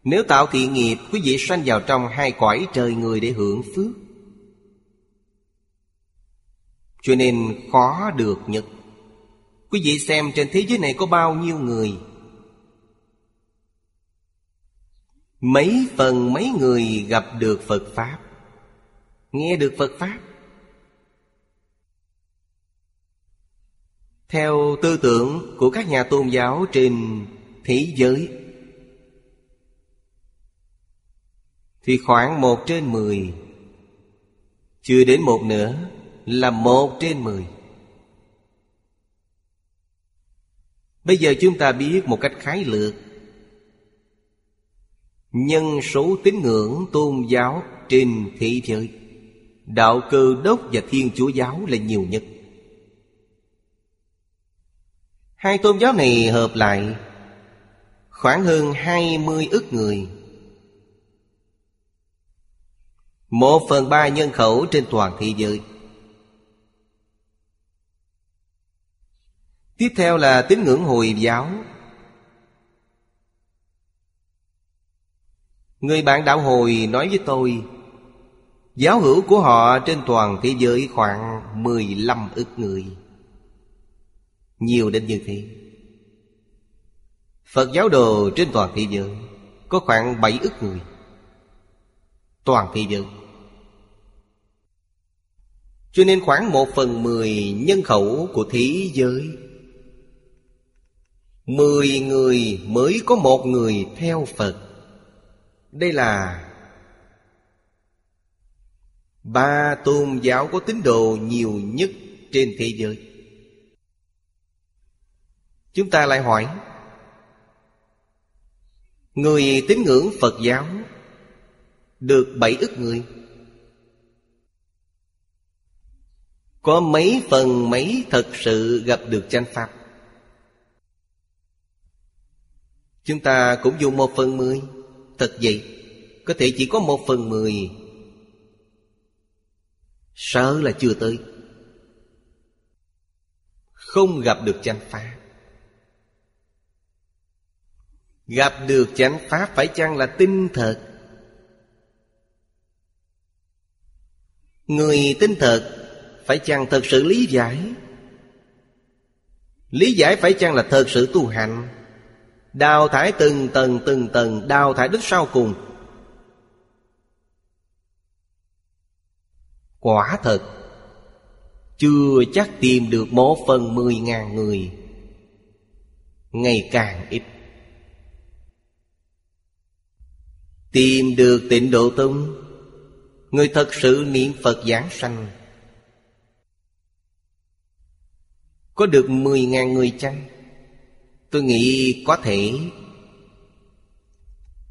Nếu tạo thiện nghiệp, Quý vị sanh vào trong hai cõi trời người để hưởng phước. Cho nên khó được nhất Quý vị xem trên thế giới này có bao nhiêu người? Mấy phần mấy người gặp được Phật Pháp? Nghe được Phật Pháp? Theo tư tưởng của các nhà tôn giáo trên thế giới Thì khoảng một trên mười. Chưa đến một nữa là một trên mười. Bây giờ chúng ta biết một cách khái lược. Nhân số tín ngưỡng tôn giáo trên thế giới, Đạo cơ đốc và thiên chúa giáo là nhiều nhất. Hai tôn giáo này hợp lại, Khoảng hơn hai mươi ức người. Một phần ba nhân khẩu trên toàn thế giới. Tiếp theo là tín ngưỡng Hồi giáo. Người bạn đạo Hồi nói với tôi, Giáo hữu của họ trên toàn thế giới khoảng 15 ức người. Nhiều đến như thế. Phật giáo đồ trên toàn thế giới Có khoảng 7 ức người. Toàn thế giới. Cho nên khoảng một phần mười nhân khẩu của thế giới, Mười người mới có một người theo Phật. Đây là Ba tôn giáo có tín đồ nhiều nhất trên thế giới. Chúng ta lại hỏi, Người tín ngưỡng Phật giáo Được bảy ức người? Có mấy phần mấy thật sự gặp được chánh Pháp? Chúng ta cũng dùng một phần mười. Thật vậy, Có thể chỉ có một phần mười. Sợ là chưa tới. Không gặp được chánh Pháp. Gặp được chánh Pháp phải chăng là tinh thật? Người tin thật phải chăng thật sự lý giải? Lý giải phải chăng là thật sự tu hành? Đào thải từng tầng từng tầng, Đào thải đến sau cùng. Quả thật, Chưa chắc tìm được một phần mười ngàn người, Ngày càng ít. Tìm được tịnh độ tông, Người thật sự niệm Phật giảng sanh Có được mười ngàn người chăng? Tôi nghĩ có thể.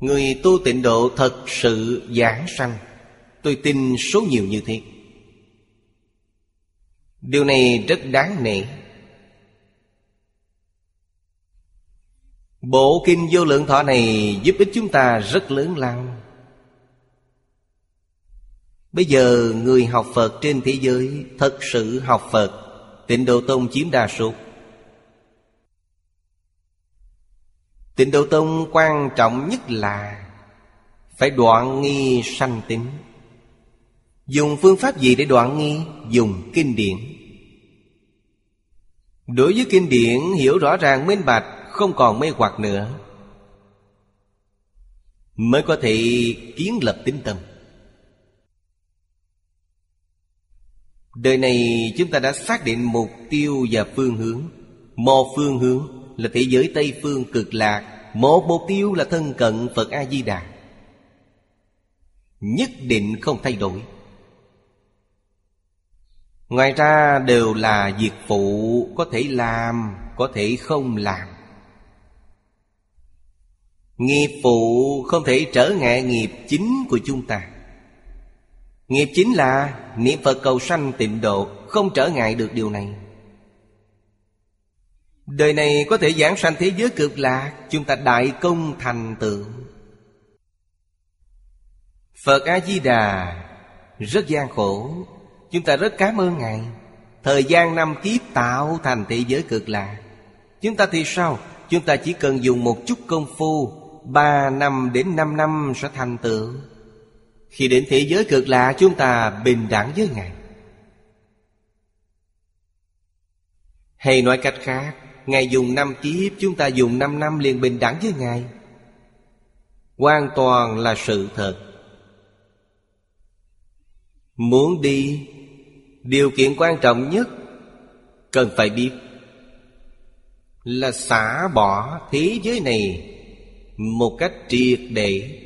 Người tu tịnh độ thật sự giảng sanh. Tôi tin số nhiều như thế. Điều này rất đáng nể. Bộ kinh vô lượng thọ này giúp ích chúng ta rất lớn lao. Bây giờ người học Phật trên thế giới Thật sự học Phật Tịnh Độ Tông chiếm đa số. Tịnh Độ Tông quan trọng nhất là Phải đoạn nghi sanh tính Dùng phương pháp gì để đoạn nghi? Dùng kinh điển. Đối với kinh điển, hiểu rõ ràng minh bạch, Không còn mê hoặc nữa. Mới có thể kiến lập tính tâm. Đời này chúng ta đã xác định mục tiêu và phương hướng. Một phương hướng là thế giới Tây Phương cực lạc. Một mục tiêu là thân cận Phật A-di-đà. Nhất định không thay đổi. Ngoài ra đều là việc phụ Có thể làm, có thể không làm. Nghiệp phụ không thể trở ngại nghiệp chính của chúng ta. Nghiệp chính là niệm Phật cầu sanh tịnh độ, Không trở ngại được điều này. Đời này có thể giảng sanh thế giới cực lạc, Chúng ta đại công thành tựu. Phật A-di-đà, Rất gian khổ. Chúng ta rất cảm ơn Ngài. Thời gian năm kiếp tạo thành thế giới cực lạc. Chúng ta thì sao? Chúng ta chỉ cần dùng một chút công phu, Ba năm đến năm năm sẽ thành tựu khi đến thế giới cực lạ, chúng ta bình đẳng với Ngài. Hay nói cách khác, Ngài dùng năm kiếp, Chúng ta dùng năm năm liền bình đẳng với Ngài. Hoàn toàn là sự thật. Muốn đi, Điều kiện quan trọng nhất Cần phải biết Là xả bỏ thế giới này Một cách triệt để.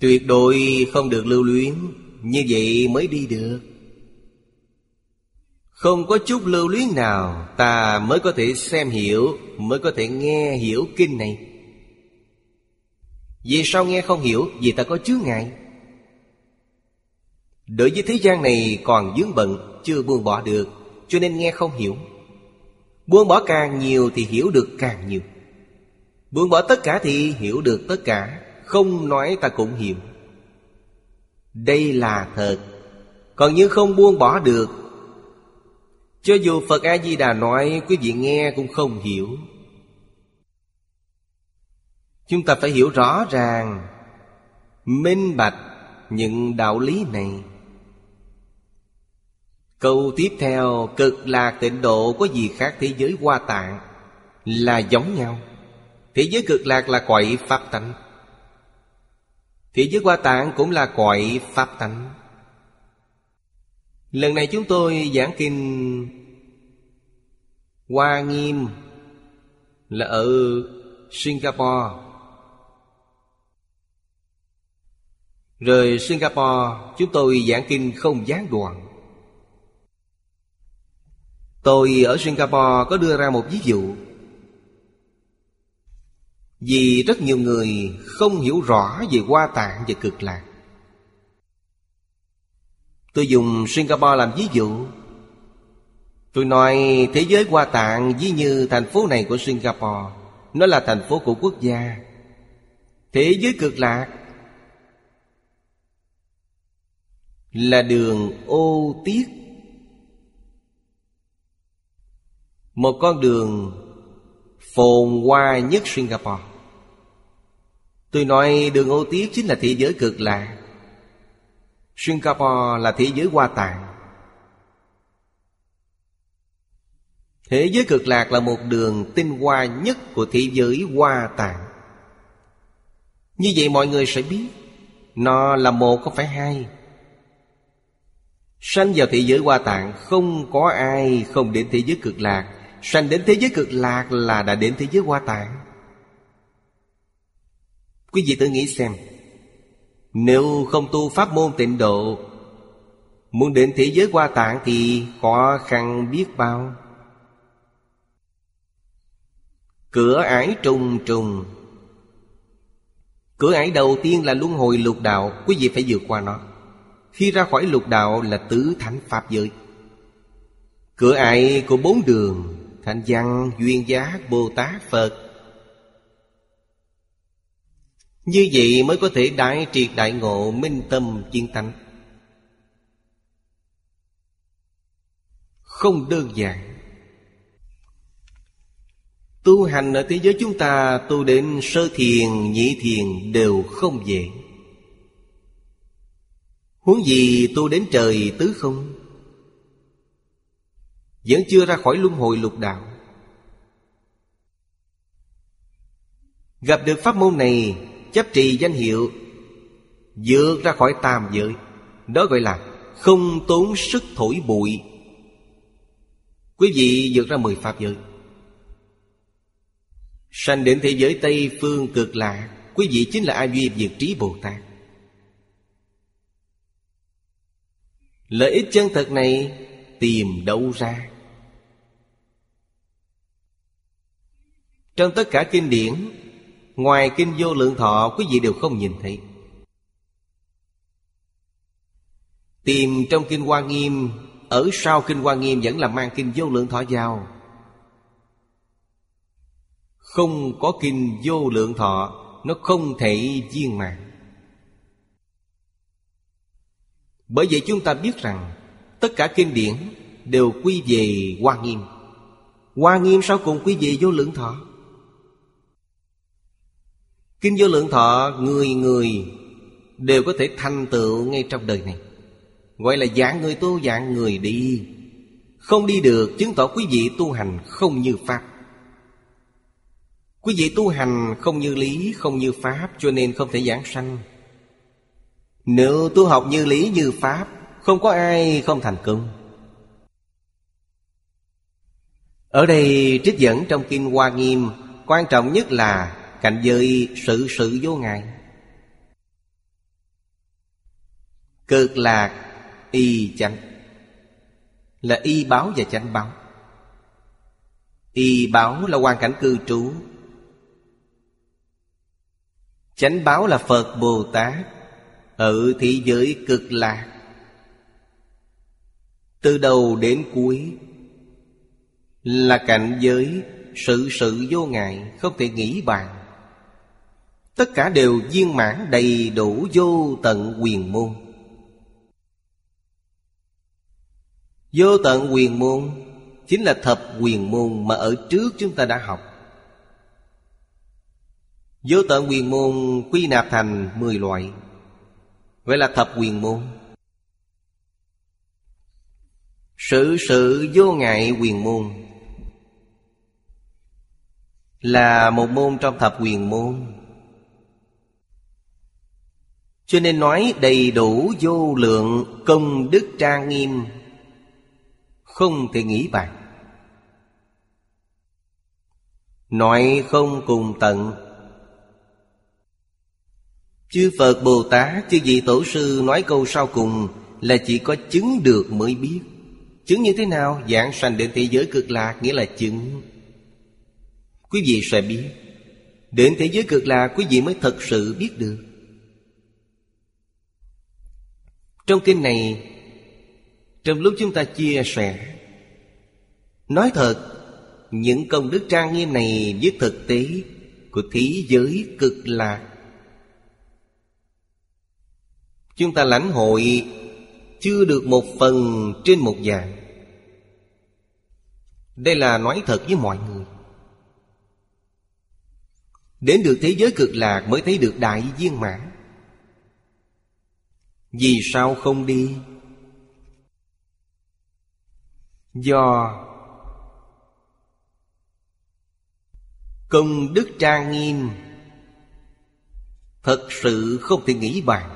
Tuyệt đối không được lưu luyến, Như vậy mới đi được. Không có chút lưu luyến nào, Ta mới có thể xem hiểu, Mới có thể nghe hiểu kinh này. Vì sao nghe không hiểu? Vì ta có chướng ngại. Đối với thế gian này còn dướng bận, Chưa buông bỏ được, Cho nên nghe không hiểu. Buông bỏ càng nhiều thì hiểu được càng nhiều. Buông bỏ tất cả thì hiểu được tất cả không nói ta cũng hiểu Đây là thật, Còn như không buông bỏ được. Cho dù Phật A-di-đà nói, Quý vị nghe cũng không hiểu. Chúng ta phải hiểu rõ ràng, Minh bạch những đạo lý này. Câu tiếp theo, Cực lạc tịnh độ có gì khác thế giới hoa tạng? Là giống nhau. Thế giới cực lạc là quậy pháp tánh. Thế giới qua tạng cũng là cõi Pháp tánh. Lần này chúng tôi giảng kinh Hoa Nghiêm, Là ở Singapore. Rồi Singapore, Chúng tôi giảng kinh không gián đoạn. Tôi ở Singapore có đưa ra một ví dụ vì rất nhiều người không hiểu rõ về hoa tạng và cực lạc. Tôi dùng Singapore làm ví dụ. Tôi nói, thế giới hoa tạng ví như thành phố này của Singapore. Nó là thành phố của quốc gia. Thế giới cực lạc Là đường ô tiết. Một con đường phồn hoa nhất Singapore. Tôi nói đường ô tiết chính là thế giới cực lạc Singapore là thế giới hoa tạng Thế giới cực lạc là một đường tinh hoa nhất của thế giới hoa tạng Như vậy mọi người sẽ biết, Nó là một không phải hai. Sanh vào thế giới hoa tạng Không có ai không đến thế giới cực lạc. Sanh đến thế giới cực lạc là đã đến thế giới hoa tạng Quý vị tự nghĩ xem, Nếu không tu pháp môn tịnh độ, Muốn đến thế giới hoa tạng thì khó khăn biết bao? Cửa ải trùng trùng. Cửa ải đầu tiên là luân hồi lục đạo, Quý vị phải vượt qua nó. Khi ra khỏi lục đạo là tứ thánh Pháp giới. Cửa ải của bốn đường Thanh văn, duyên giá, Bồ Tát, Phật. Như vậy mới có thể đại triệt đại ngộ minh tâm chiến tánh. Không đơn giản. Tu hành ở thế giới chúng ta Tu đến sơ thiền, nhị thiền đều không dễ. Huống gì tu đến trời tứ không? Vẫn chưa ra khỏi luân hồi lục đạo. Gặp được pháp môn này, Chấp trì danh hiệu, Vượt ra khỏi tam giới. Đó gọi là không tốn sức thổi bụi. Quý vị vượt ra mười pháp giới. Sanh đến thế giới Tây Phương cực lạ, Quý vị chính là A Duy Diệt Trí Bồ Tát. Lợi ích chân thật này Tìm đâu ra? Trong tất cả kinh điển, Ngoài kinh vô lượng thọ, Quý vị đều không nhìn thấy. Tìm trong kinh Hoa Nghiêm, Ở sau kinh Hoa Nghiêm Vẫn là mang kinh vô lượng thọ vào. Không có kinh vô lượng thọ, Nó không thể viên mạng Bởi vậy chúng ta biết rằng, Tất cả kinh điển đều quy về Hoa Nghiêm. Hoa Nghiêm sau cùng quy về vô lượng thọ? Kinh vô lượng thọ Người người Đều có thể thành tựu ngay trong đời này. Gọi là dạng người tu dạng người đi. Không đi được chứng tỏ quý vị tu hành không như Pháp. Quý vị tu hành không như lý, không như pháp Cho nên không thể giảng sanh. Nếu tu học như lý như pháp Không có ai không thành công. Ở đây trích dẫn trong Kinh Hoa Nghiêm Quan trọng nhất là cảnh giới sự sự vô ngại. Cực lạc y chánh. Là y báo và chánh báo. Y báo là hoàn cảnh cư trú. Chánh báo là Phật Bồ Tát Ở thế giới cực lạc. Từ đầu đến cuối Là cảnh giới sự sự vô ngại, Không thể nghĩ bàn. Tất cả đều viên mãn đầy đủ vô tận quyền môn. Vô tận quyền môn Chính là thập quyền môn mà ở trước chúng ta đã học. Vô tận quyền môn quy nạp thành 10 loại. Vậy là thập quyền môn. Sự sự vô ngại quyền môn Là một môn trong thập quyền môn. Cho nên nói đầy đủ vô lượng công đức trang nghiêm. Không thể nghĩ bàn. Nói không cùng tận. Chư Phật Bồ Tát, Chư vị Tổ Sư nói câu sau cùng Là chỉ có chứng được mới biết. Chứng như thế nào? dạng sanh đến thế giới cực lạc, Nghĩa là chứng. Quý vị sẽ biết. Đến thế giới cực lạc, quý vị mới thật sự biết được. Trong kinh này, Trong lúc chúng ta chia sẻ, Nói thật, Những công đức trang nghiêm này với thực tế Của thế giới cực lạc. Chúng ta lãnh hội Chưa được một phần trên một dạng Đây là nói thật với mọi người. Đến được thế giới cực lạc mới thấy được đại viên mãn. Vì sao không đi? Do Công đức trang nghiêm, Thật sự không thể nghĩ bàn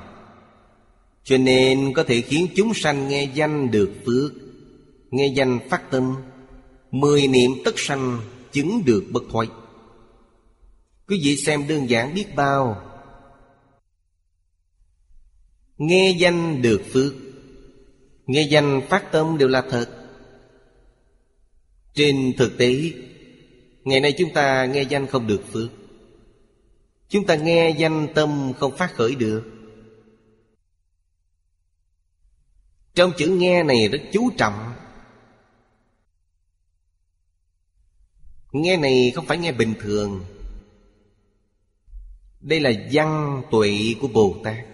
Cho nên có thể khiến chúng sanh nghe danh được phước, Nghe danh phát tâm, Mười niệm tất sanh chứng được bất thoại Quý vị xem đơn giản biết bao Nghe danh được phước. Nghe danh phát tâm đều là thật. Trên thực tế, Ngày nay chúng ta nghe danh không được phước. Chúng ta nghe danh tâm không phát khởi được. Trong chữ nghe này rất chú trọng. Nghe này không phải nghe bình thường. Đây là văn tuệ của Bồ Tát.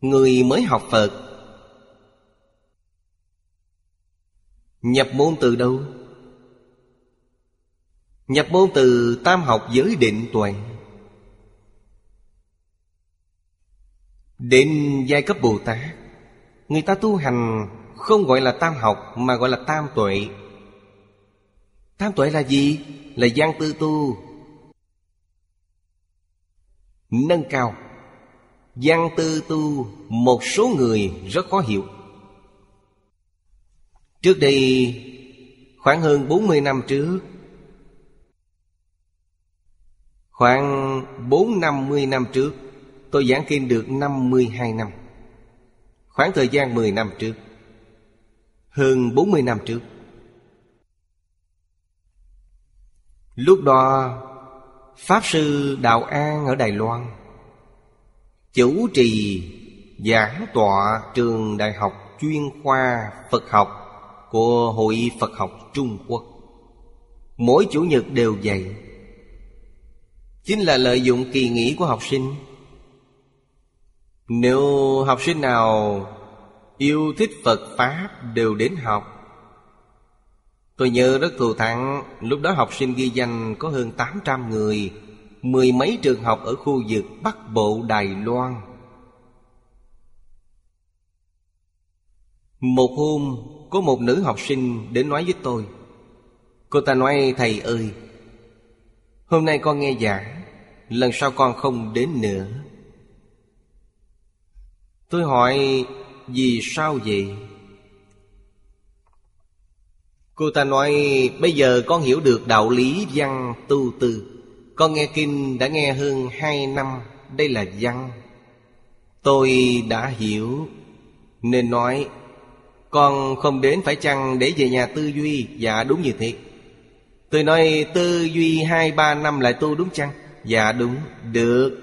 Người mới học Phật Nhập môn từ đâu? Nhập môn từ tam học giới định tuệ Đến giai cấp Bồ Tát, Người ta tu hành không gọi là tam học mà gọi là tam tuệ Tam tuệ là gì? Là gian tư tu, Nâng cao Văn tư tu, Một số người rất khó hiểu. Trước đây, Khoảng hơn 40 năm trước, Khoảng 4-50 năm trước, Tôi giảng kinh được 52 năm. Khoảng thời gian 10 năm trước, Hơn 40 năm trước. Lúc đó, Pháp sư Đạo An ở Đài Loan Chủ trì giảng tọa trường đại học chuyên khoa Phật học Của Hội Phật học Trung Quốc. Mỗi chủ nhật đều dạy. Chính là lợi dụng kỳ nghỉ của học sinh. Nếu học sinh nào yêu thích Phật Pháp đều đến học. Tôi nhớ rất thù thắng, Lúc đó học sinh ghi danh có hơn 800 người Mười mấy trường học ở khu vực Bắc Bộ, Đài Loan. Một hôm, có một nữ học sinh đến nói với tôi, Cô ta nói, thầy ơi, Hôm nay con nghe giảng, Lần sau con không đến nữa. Tôi hỏi, Vì sao vậy? Cô ta nói, Bây giờ con hiểu được đạo lý văn tu tư. Con nghe kinh đã nghe hơn hai năm, Đây là văn. Tôi đã hiểu, Nên nói, Con không đến phải chăng để về nhà tư duy? Dạ đúng như thế. Tôi nói, tư duy hai, ba năm lại tu đúng chăng? Dạ đúng, Được.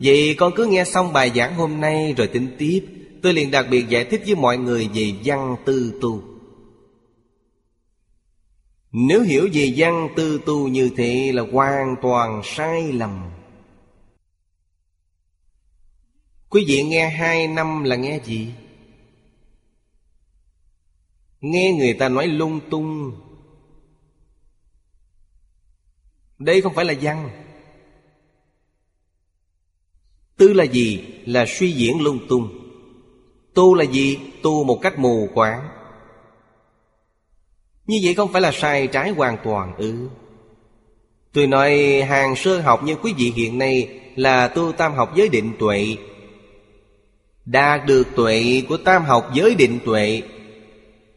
Vậy con cứ nghe xong bài giảng hôm nay rồi tính tiếp. Tôi liền đặc biệt giải thích với mọi người về văn tư tu. Nếu hiểu về văn tư tu như thế là hoàn toàn sai lầm Quý vị nghe hai năm là nghe gì? Nghe người ta nói lung tung Đây không phải là văn Tư là gì? Là suy diễn lung tung Tu là gì? Tu một cách mù quáng như vậy không phải là sai trái hoàn toàn ư? Ừ. Tôi nói hàng sơ học như quý vị hiện nay Là tu tam học giới định tuệ. Đạt được tuệ của tam học giới định tuệ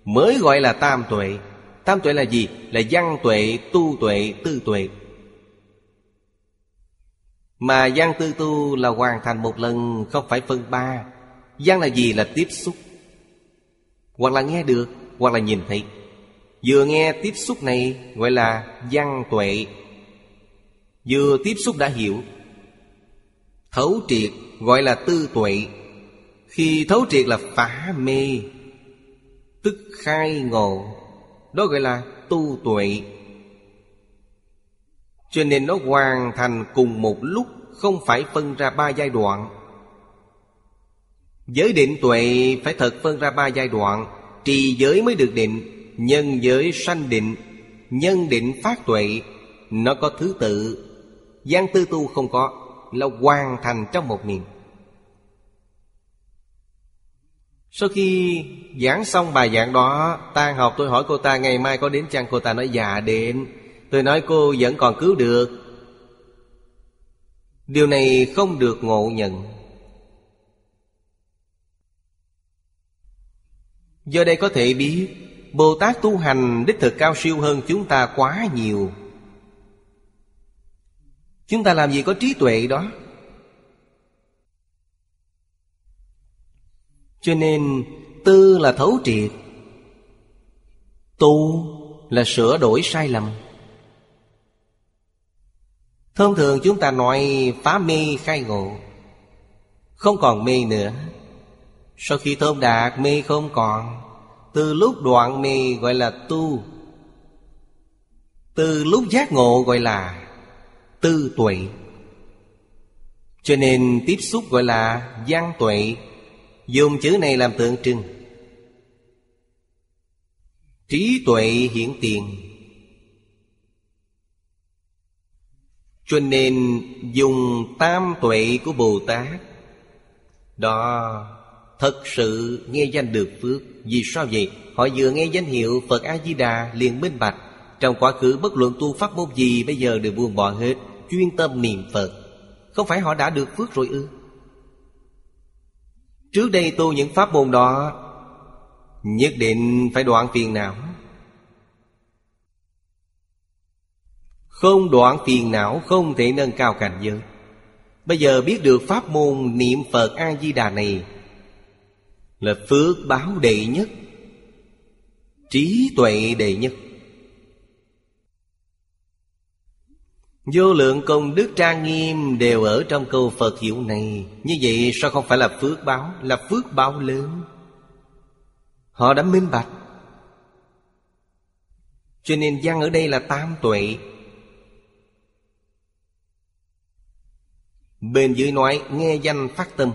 Mới gọi là tam tuệ. Tam tuệ là gì? Là văn tuệ, tu tuệ, tư tuệ. Mà văn tư tu là hoàn thành một lần Không phải phân ba. Văn là gì? Là tiếp xúc. Hoặc là nghe được Hoặc là nhìn thấy. Vừa nghe tiếp xúc này Gọi là văn tuệ. Vừa tiếp xúc đã hiểu. Thấu triệt gọi là tư tuệ. Khi thấu triệt là phá mê, Tức khai ngộ. Đó gọi là tu tuệ. Cho nên nó hoàn thành cùng một lúc, Không phải phân ra ba giai đoạn. Giới định tuệ phải thật phân ra ba giai đoạn, Trì giới mới được định. Nhân giới sanh định, Nhân định phát tuệ, Nó có thứ tự. Giang tư tu không có Là hoàn thành trong một niệm. Sau khi giảng xong bài giảng đó Tan học, tôi hỏi cô ta, ngày mai có đến chăng? Cô ta nói dạ đến. Tôi nói, cô vẫn còn cứu được. Điều này không được ngộ nhận. Do đây có thể biết Bồ Tát tu hành, đích thực cao siêu hơn chúng ta quá nhiều. Chúng ta làm gì có trí tuệ đó? Cho nên, tư là thấu triệt, Tu là sửa đổi sai lầm. Thông thường chúng ta nói phá mê khai ngộ, Không còn mê nữa. Sau khi thơm đạt, mê không còn. Từ lúc đoạn mê gọi là tu. Từ lúc giác ngộ gọi là tư tuệ. Cho nên tiếp xúc gọi là văn tuệ. Dùng chữ này làm tượng trưng. Trí tuệ hiển tiền. Cho nên dùng tam tuệ của Bồ Tát, Đó thật sự nghe danh được phước. Vì sao vậy? Họ vừa nghe danh hiệu Phật A-di-đà liền minh bạch. Trong quá khứ, bất luận tu pháp môn gì, Bây giờ đều buông bỏ hết, Chuyên tâm niệm Phật. Không phải họ đã được phước rồi ư? Trước đây tu những pháp môn đó, Nhất định phải đoạn phiền não. Không đoạn phiền não, không thể nâng cao cảnh giới. Bây giờ biết được pháp môn niệm Phật A-di-đà này là phước báo đệ nhất, Trí tuệ đệ nhất. Vô lượng công đức trang nghiêm đều ở trong câu Phật hiệu này. Như vậy sao không phải là phước báo, Là phước báo lớn? Họ đã minh bạch. Cho nên văn ở đây là tam tuệ. Bên dưới nói, nghe danh phát tâm,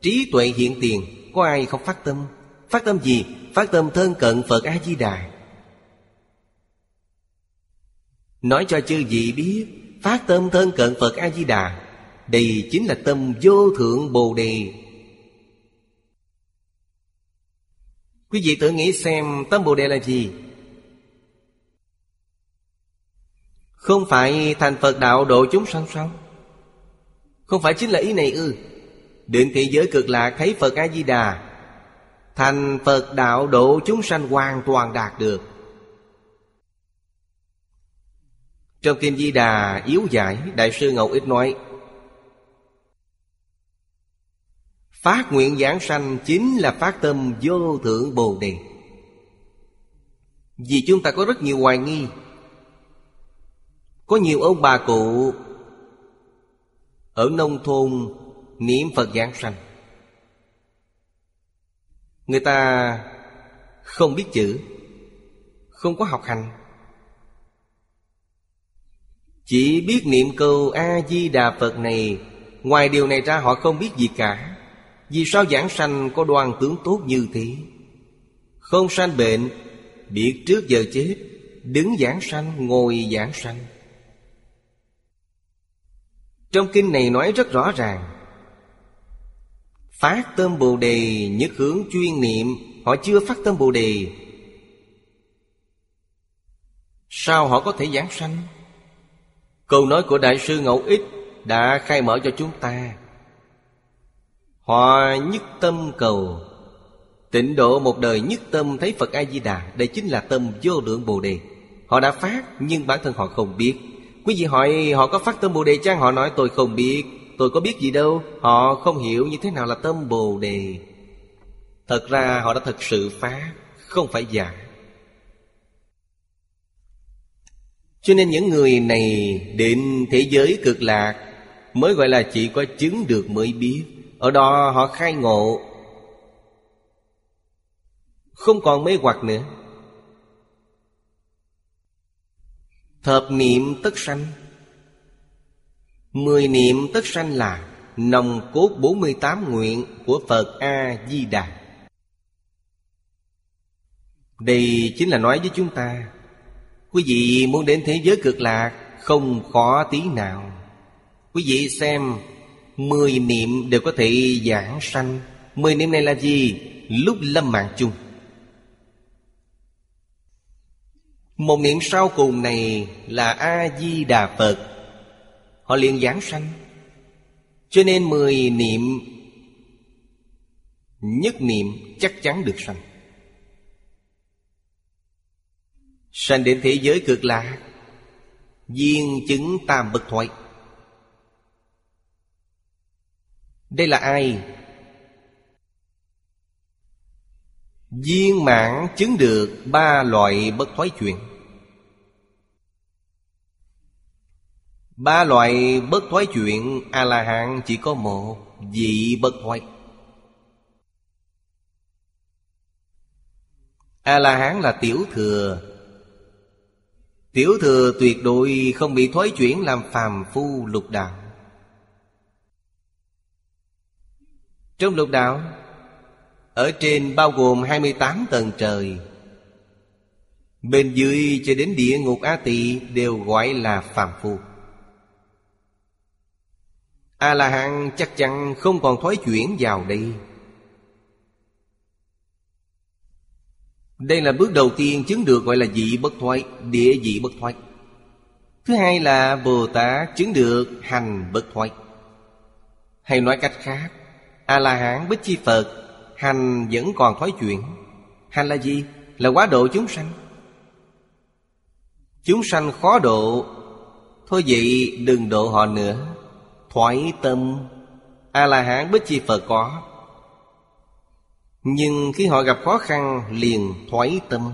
Trí tuệ hiện tiền. Có ai không phát tâm Phát tâm gì? Phát tâm thân cận Phật A-di-đà Nói cho chư vị biết, Phát tâm thân cận Phật A-di-đà, Đây chính là tâm vô thượng Bồ Đề Quý vị tự nghĩ xem, tâm Bồ Đề là gì? Không phải thành Phật đạo độ chúng sanh sao? Không phải chính là ý này ư Định thị giới cực lạc thấy Phật A-di-đà. Thành Phật đạo độ chúng sanh hoàn toàn đạt được. Trong Kinh Di Đà, yếu giải, Đại sư Ngẫu Ích nói, Phát nguyện giảng sanh chính là phát tâm vô thượng Bồ Đề. Vì chúng ta có rất nhiều hoài nghi. Có nhiều ông bà cụ Ở nông thôn niệm Phật giảng sanh. Người ta không biết chữ, Không có học hành. Chỉ biết niệm câu A-di-đà Phật này, Ngoài điều này ra họ không biết gì cả. Vì sao giảng sanh có đoan tướng tốt như thế? Không sanh bệnh, Biết trước giờ chết, Đứng giảng sanh, ngồi giảng sanh. Trong kinh này nói rất rõ ràng Phát tâm Bồ Đề nhất hướng chuyên niệm. Họ chưa phát tâm Bồ Đề. Sao họ có thể giảng sanh? Câu nói của Đại sư Ngẫu Ích đã khai mở cho chúng ta. Họ nhất tâm cầu. Tịnh độ một đời nhất tâm thấy Phật A-di-đà. Đây chính là tâm vô lượng Bồ Đề. Họ đã phát nhưng bản thân họ không biết. Quý vị hỏi, họ có phát tâm Bồ Đề chăng? Họ nói, tôi không biết. Tôi có biết gì đâu, Họ không hiểu như thế nào là tâm Bồ Đề. Thật ra họ đã thật sự phá, Không phải giả. Cho nên những người này đến thế giới cực lạc Mới gọi là chỉ có chứng được mới biết. Ở đó họ khai ngộ. Không còn mê hoặc nữa. Thập niệm tất sanh. Mười niệm tất sanh là nồng cốt 48 nguyện của Phật A-di-đà. Đây chính là nói với chúng ta, Quý vị muốn đến thế giới cực lạc Không khó tí nào. Quý vị xem, Mười niệm đều có thể giảng sanh. Mười niệm này là gì? Lúc lâm mạng chung. Một niệm sau cùng này là A-di-đà Phật. Họ liền giảng sanh. Cho nên mười niệm Nhất niệm chắc chắn được sanh. Sanh đến thế giới cực lạ, Viên chứng tam bất thoại Đây là ai? Viên mãn chứng được ba loại bất thoái chuyện Ba loại bất thoái chuyện A-la-hán chỉ có một, Vị bất thoái. A-la-hán là tiểu thừa. Tiểu thừa tuyệt đối không bị thoái chuyển làm phàm phu lục đạo. Trong lục đạo, Ở trên bao gồm 28 tầng trời, Bên dưới cho đến địa ngục A Tỳ đều gọi là phàm phu. A La Hán chắc chắn không còn thói chuyển vào đây. Đây là bước đầu tiên chứng được gọi là dị bất thoái, địa dị bất thoái. Thứ hai là Bồ Tát chứng được hành bất thoái. Hay nói cách khác, A-la-hán Bích Chi Phật Hành vẫn còn thói chuyển Hành là gì? Là quá độ chúng sanh Chúng sanh khó độ Thôi vậy đừng độ họ nữa Thoái tâm. A-la-hán Bích Chi Phật có. Nhưng khi họ gặp khó khăn, liền thoái tâm.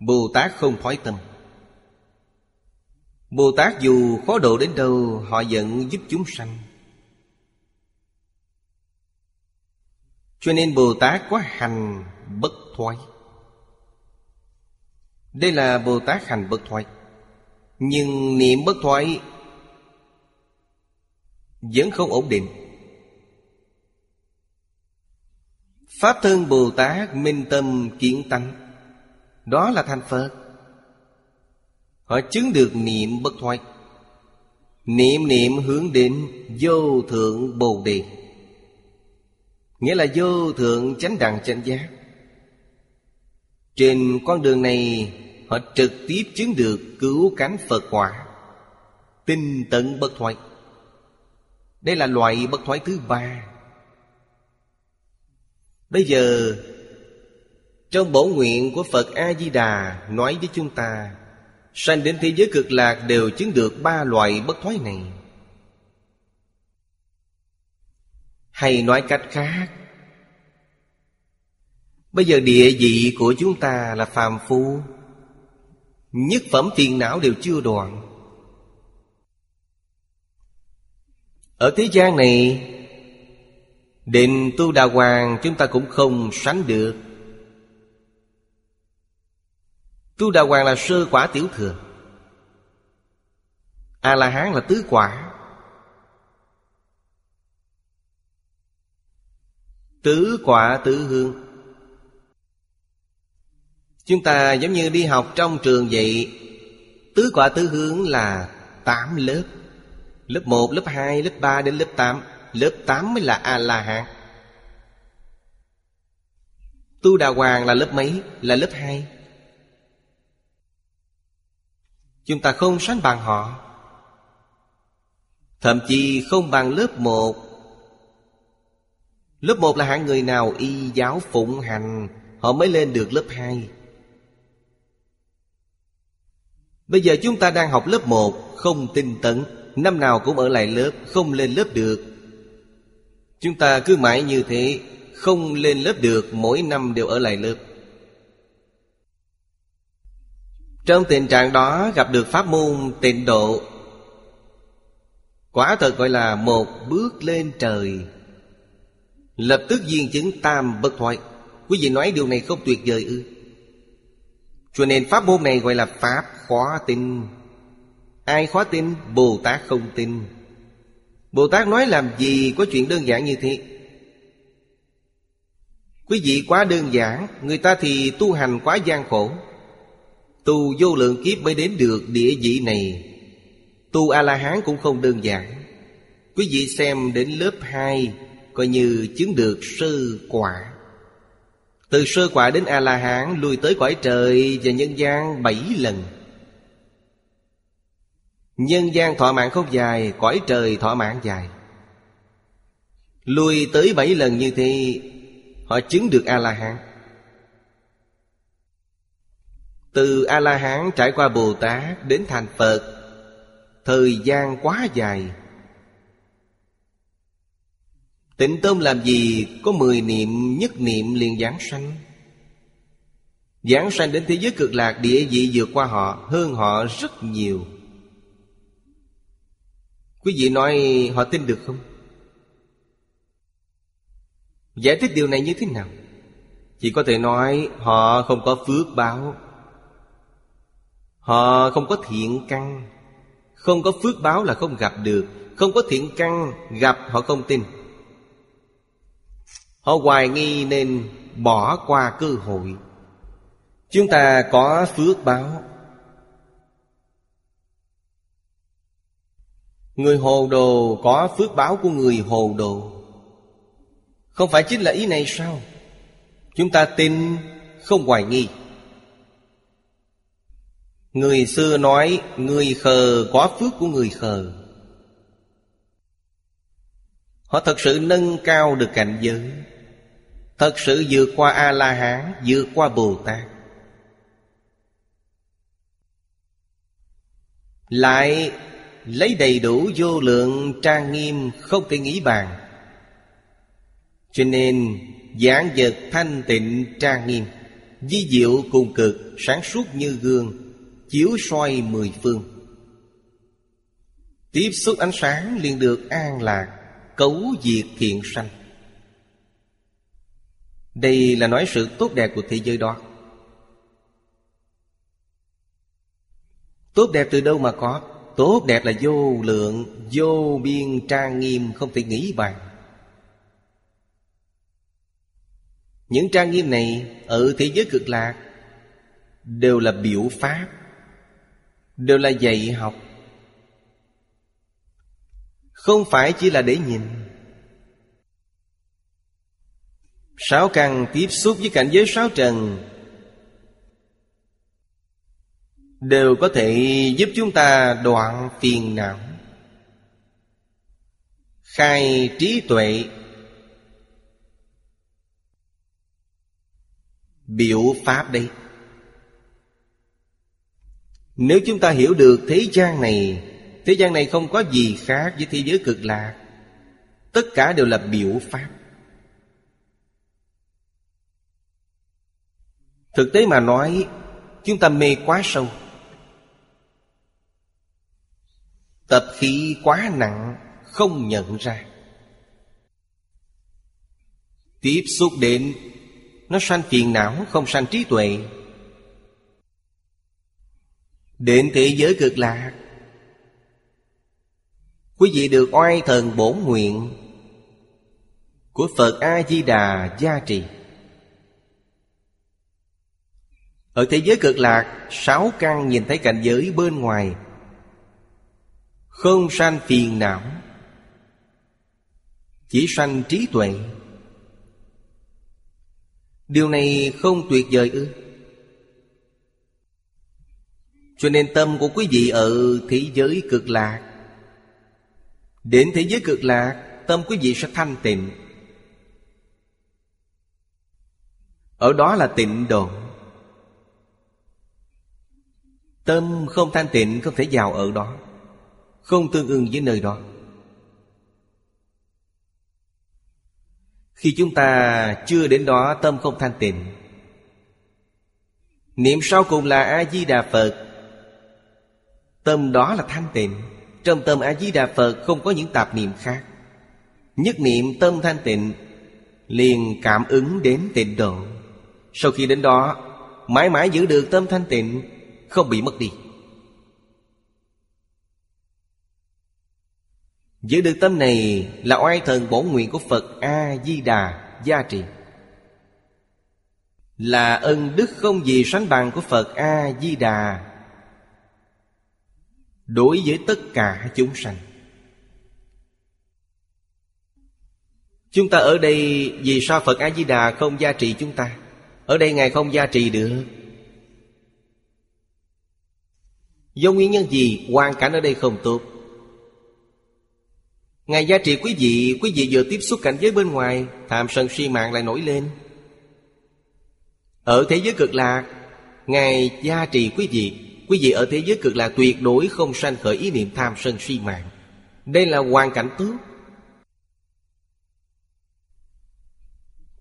Bồ Tát không thoái tâm. Bồ Tát dù khó độ đến đâu, Họ vẫn giúp chúng sanh. Cho nên Bồ Tát có hành bất thoái. Đây là Bồ Tát hành bất thoái. Nhưng niệm bất thoái vẫn không ổn định. Pháp thân Bồ Tát minh tâm kiến tánh, Đó là thành Phật. Họ chứng được niệm bất thoái, Niệm niệm hướng đến vô thượng Bồ Đề. Nghĩa là vô thượng chánh đẳng chánh giác. Trên con đường này, Họ trực tiếp chứng được cứu cánh Phật quả, Tinh tận bất thoại đây là loại bất thoái thứ ba. Bây giờ, Trong bổ nguyện của Phật A-di-đà Nói với chúng ta, Sanh đến thế giới cực lạc đều chứng được ba loại bất thoái này. Hay nói cách khác, Bây giờ địa vị của chúng ta là phàm phu, Nhất phẩm phiền não đều chưa đoạn. Ở thế gian này Định tu đà hoàng chúng ta cũng không sánh được. Tu đà hoàng là sơ quả tiểu thừa. A-la-hán là tứ quả. Tứ quả tứ hương. Chúng ta giống như đi học trong trường vậy, Tứ quả tứ hướng là tám lớp. Lớp 1, lớp 2, lớp 3 đến lớp 8 Lớp 8 mới là A-la-hán. Tu Đà Hoàng là lớp mấy? Là lớp 2 Chúng ta không sánh bằng họ. Thậm chí không bằng lớp 1 Lớp 1 là hạng người nào? Y giáo phụng hành. Họ mới lên được lớp 2 Bây giờ chúng ta đang học lớp 1 Không tinh tấn. Năm nào cũng ở lại lớp, Không lên lớp được. Chúng ta cứ mãi như thế, Không lên lớp được, Mỗi năm đều ở lại lớp. Trong tình trạng đó, gặp được pháp môn tịnh độ, Quả thật gọi là một bước lên trời. Lập tức viên chứng tam bất thoại Quý vị nói điều này không tuyệt vời ư? Cho nên pháp môn này gọi là pháp khó tin Ai khó tin? Bồ Tát không tin. Bồ Tát nói làm gì có chuyện đơn giản như thế? Quý vị quá đơn giản, Người ta thì tu hành quá gian khổ. Tu vô lượng kiếp mới đến được địa vị này. Tu A-la-hán cũng không đơn giản. Quý vị xem đến lớp 2 Coi như chứng được sơ quả. Từ sơ quả đến A-la-hán lùi tới cõi trời và nhân gian 7 lần. Nhân gian thọ mạng không dài, Cõi trời thọ mạng dài. Lui tới bảy lần như thế, Họ chứng được A-la-hán. Từ A-la-hán trải qua Bồ Tát đến thành Phật, Thời gian quá dài. Tịnh tâm làm gì có mười niệm, nhất niệm liền giảng sanh? Giảng sanh đến thế giới cực lạc, địa vị vượt qua họ, Hơn họ rất nhiều. Quý vị nói họ tin được không? Giải thích điều này như thế nào? Chỉ có thể nói họ không có phước báo. Họ không có thiện căn. Không có phước báo là không gặp được. Không có thiện căn, Gặp họ không tin. Họ hoài nghi nên bỏ qua cơ hội. Chúng ta có phước báo. Người hồ đồ có phước báo của người hồ đồ. Không phải chính là ý này sao? Chúng ta tin, không hoài nghi. Người xưa nói, Người khờ có phước của người khờ. Họ thật sự nâng cao được cảnh giới. Thật sự vượt qua A-la-hán, Vượt qua Bồ Tát Lại lấy đầy đủ vô lượng trang nghiêm Không thể nghĩ bàn. Cho nên, giảng vật thanh tịnh trang nghiêm Di diệu cùng cực, Sáng suốt như gương, Chiếu soi mười phương. Tiếp xúc ánh sáng liền được an lạc, Cấu diệt thiện sanh. Đây là nói sự tốt đẹp của thế giới đó. Tốt đẹp từ đâu mà có? Tốt đẹp là vô lượng, Vô biên trang nghiêm, Không thể nghĩ bàn. Những trang nghiêm này Ở thế giới cực lạc Đều là biểu pháp, Đều là dạy học. Không phải chỉ là để nhìn. Sáu căn tiếp xúc với cảnh giới sáu trần Đều có thể giúp chúng ta đoạn phiền não Khai trí tuệ. Biểu pháp đây. Nếu chúng ta hiểu được thế gian này, Thế gian này không có gì khác với thế giới cực lạc. Tất cả đều là biểu pháp. Thực tế mà nói, Chúng ta mê quá sâu. Tập khí quá nặng, Không nhận ra. Tiếp xúc đến, Nó sanh phiền não, Không sanh trí tuệ. Đến thế giới cực lạc. Quý vị được oai thần bổn nguyện Của Phật A-di-đà gia trì. Ở thế giới cực lạc, Sáu căn nhìn thấy cảnh giới bên ngoài không sanh phiền não, Chỉ sanh trí tuệ. Điều này không tuyệt vời ư? Cho nên tâm của quý vị ở thế giới cực lạc. Đến thế giới cực lạc, Tâm quý vị sẽ thanh tịnh. Ở đó là tịnh độ. Tâm không thanh tịnh, không thể vào ở đó không tương ưng với nơi đó. Khi chúng ta chưa đến đó, tâm không thanh tịnh. Niệm sau cùng là A-di-đà Phật. Tâm đó là thanh tịnh. Trong tâm A-di-đà Phật không có những tạp niệm khác. Nhất niệm tâm thanh tịnh, Liền cảm ứng đến tịnh độ. Sau khi đến đó, Mãi mãi giữ được tâm thanh tịnh, Không bị mất đi. Giữ được tâm này là oai thần bổ nguyện của Phật A-di-đà gia trì. Là ân đức không gì sánh bằng của Phật A-di-đà. Đối với tất cả chúng sanh. Chúng ta ở đây vì sao Phật A-di-đà không gia trì chúng ta? Ở đây Ngài không gia trì được. Do nguyên nhân gì, hoàn cảnh ở đây không tốt? Ngài gia trị quý vị Quý vị vừa tiếp xúc cảnh giới bên ngoài Tham sân si mạng lại nổi lên. Ở thế giới cực lạc, Ngài gia trì quý vị. Quý vị ở thế giới cực lạc tuyệt đối không sanh khởi ý niệm tham sân si mạng. Đây là hoàn cảnh tốt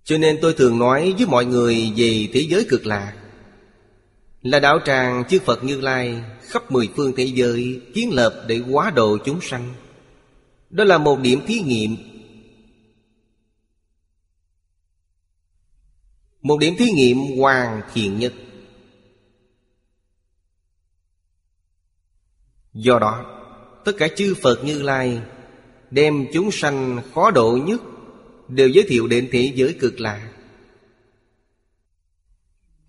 Cho nên tôi thường nói với mọi người về thế giới cực lạc. Là đạo tràng chư Phật Như Lai, Khắp mười phương thế giới Kiến lập để hóa độ chúng sanh đó là một điểm thí nghiệm. Một điểm thí nghiệm hoàn thiện nhất. Do đó, Tất cả chư Phật Như Lai Đem chúng sanh khó độ nhất Đều giới thiệu đến thế giới cực lạ.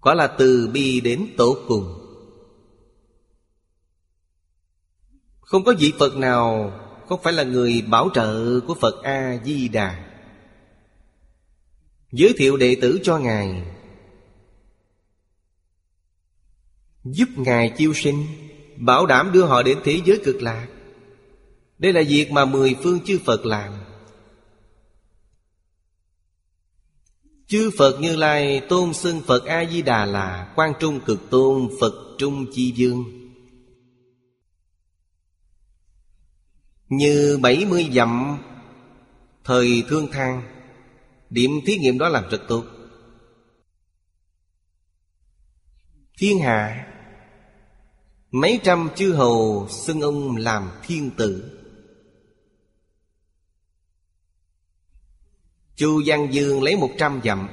Quả là từ bi đến tổ cùng. Không có vị Phật nào không phải là người bảo trợ của Phật A-di-đà? Giới thiệu đệ tử cho Ngài. Giúp Ngài chiêu sinh, Bảo đảm đưa họ đến thế giới cực lạc. Đây là việc mà mười phương chư Phật làm. Chư Phật Như Lai tôn xưng Phật A-di-đà là Quan Trung Cực Tôn Phật Trung Chi Dương Như bảy mươi dặm Thời thương thang, Điểm thí nghiệm đó làm rất tốt. Thiên hạ, Mấy trăm chư hầu xưng ông làm thiên tử. Chu Văn Dương lấy một trăm dặm,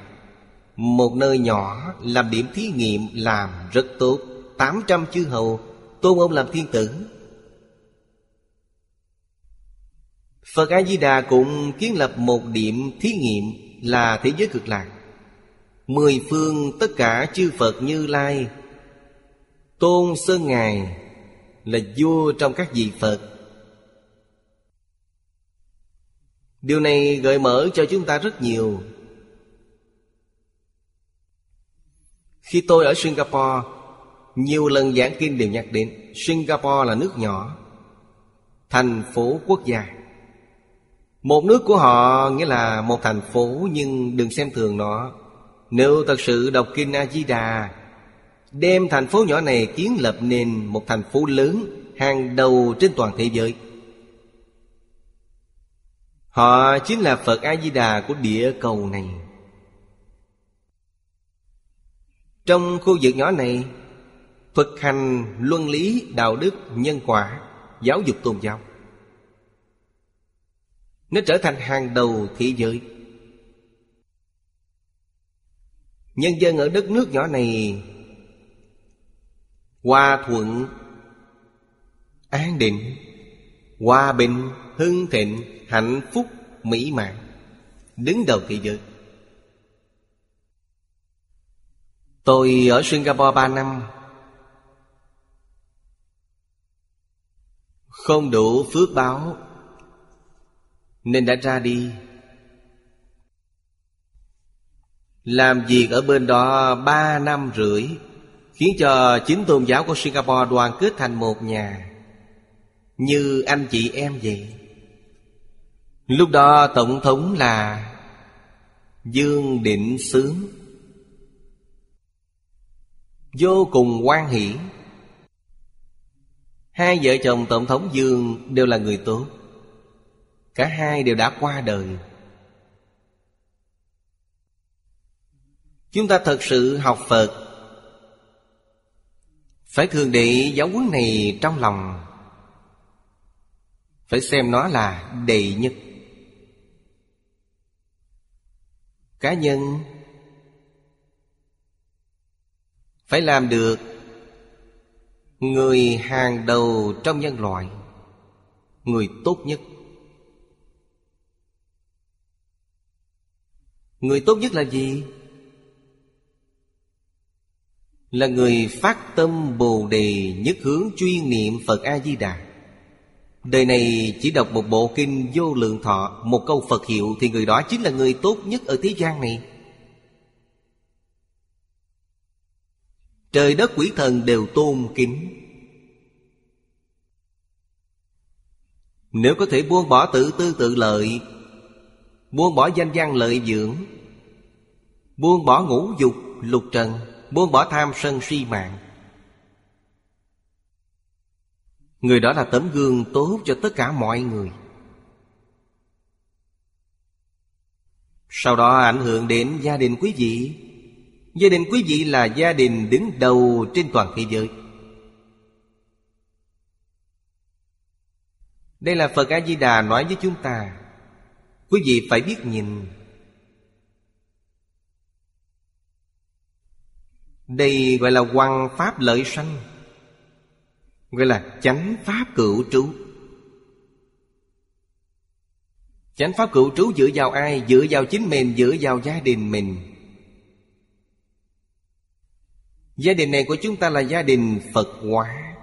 Một nơi nhỏ làm điểm thí nghiệm làm rất tốt. Tám trăm chư hầu tôn ông làm thiên tử. Phật A-di-đà cũng kiến lập một điểm thí nghiệm là thế giới cực lạc. Mười phương tất cả chư Phật như Lai, Tôn Sơn Ngài là vua trong các vị Phật. Điều này gợi mở cho chúng ta rất nhiều. Khi tôi ở Singapore, Nhiều lần giảng kinh đều nhắc đến Singapore là nước nhỏ, Thành phố quốc gia một nước của họ nghĩa là một thành phố Nhưng đừng xem thường nó. Nếu thật sự đọc Kinh A-di-đà Đem thành phố nhỏ này kiến lập nên một thành phố lớn Hàng đầu trên toàn thế giới. Họ chính là Phật A-di-đà của địa cầu này. Trong khu vực nhỏ này Thực hành luân lý, đạo đức, nhân quả Giáo dục tôn giáo nó trở thành hàng đầu thế giới. Nhân dân ở đất nước nhỏ này, Hòa thuận, An định, Hòa bình, Hưng thịnh, Hạnh phúc, Mỹ mãn, Đứng đầu thế giới. Tôi ở Singapore 3 năm. Không đủ phước báo nên đã ra đi. Làm việc ở bên đó ba năm rưỡi, Khiến cho chính tôn giáo của Singapore đoàn kết thành một nhà. Như anh chị em vậy. Lúc đó Tổng thống là Dương Định Sướng. Vô cùng quan hỷ. Hai vợ chồng Tổng thống Dương đều là người tốt. Cả hai đều đã qua đời. Chúng ta thật sự học Phật. Phải thường để giáo huấn này trong lòng. Phải xem nó là đệ nhất. Cá nhân Phải làm được Người hàng đầu trong nhân loại, Người tốt nhất. Người tốt nhất là gì? Là người phát tâm Bồ Đề Nhất hướng chuyên niệm Phật A-di-đà. Đời này chỉ đọc một bộ kinh vô lượng thọ, Một câu Phật hiệu Thì người đó chính là người tốt nhất ở thế gian này. Trời đất quỷ thần đều tôn kính. Nếu có thể buông bỏ tự tư tự lợi Buông bỏ danh gian lợi dưỡng. Buông bỏ ngũ dục, lục trần. Buông bỏ tham sân si mạng. Người đó là tấm gương tốt cho tất cả mọi người. Sau đó ảnh hưởng đến gia đình quý vị. Gia đình quý vị là gia đình đứng đầu trên toàn thế giới. Đây là Phật A-di-đà nói với chúng ta Quý vị phải biết nhìn. Đây gọi là quan pháp lợi sanh Gọi là chánh pháp cựu trú. Chánh pháp cựu trú dựa vào ai? Dựa vào chính mình, dựa vào gia đình mình. Gia đình này của chúng ta là gia đình Phật hóa.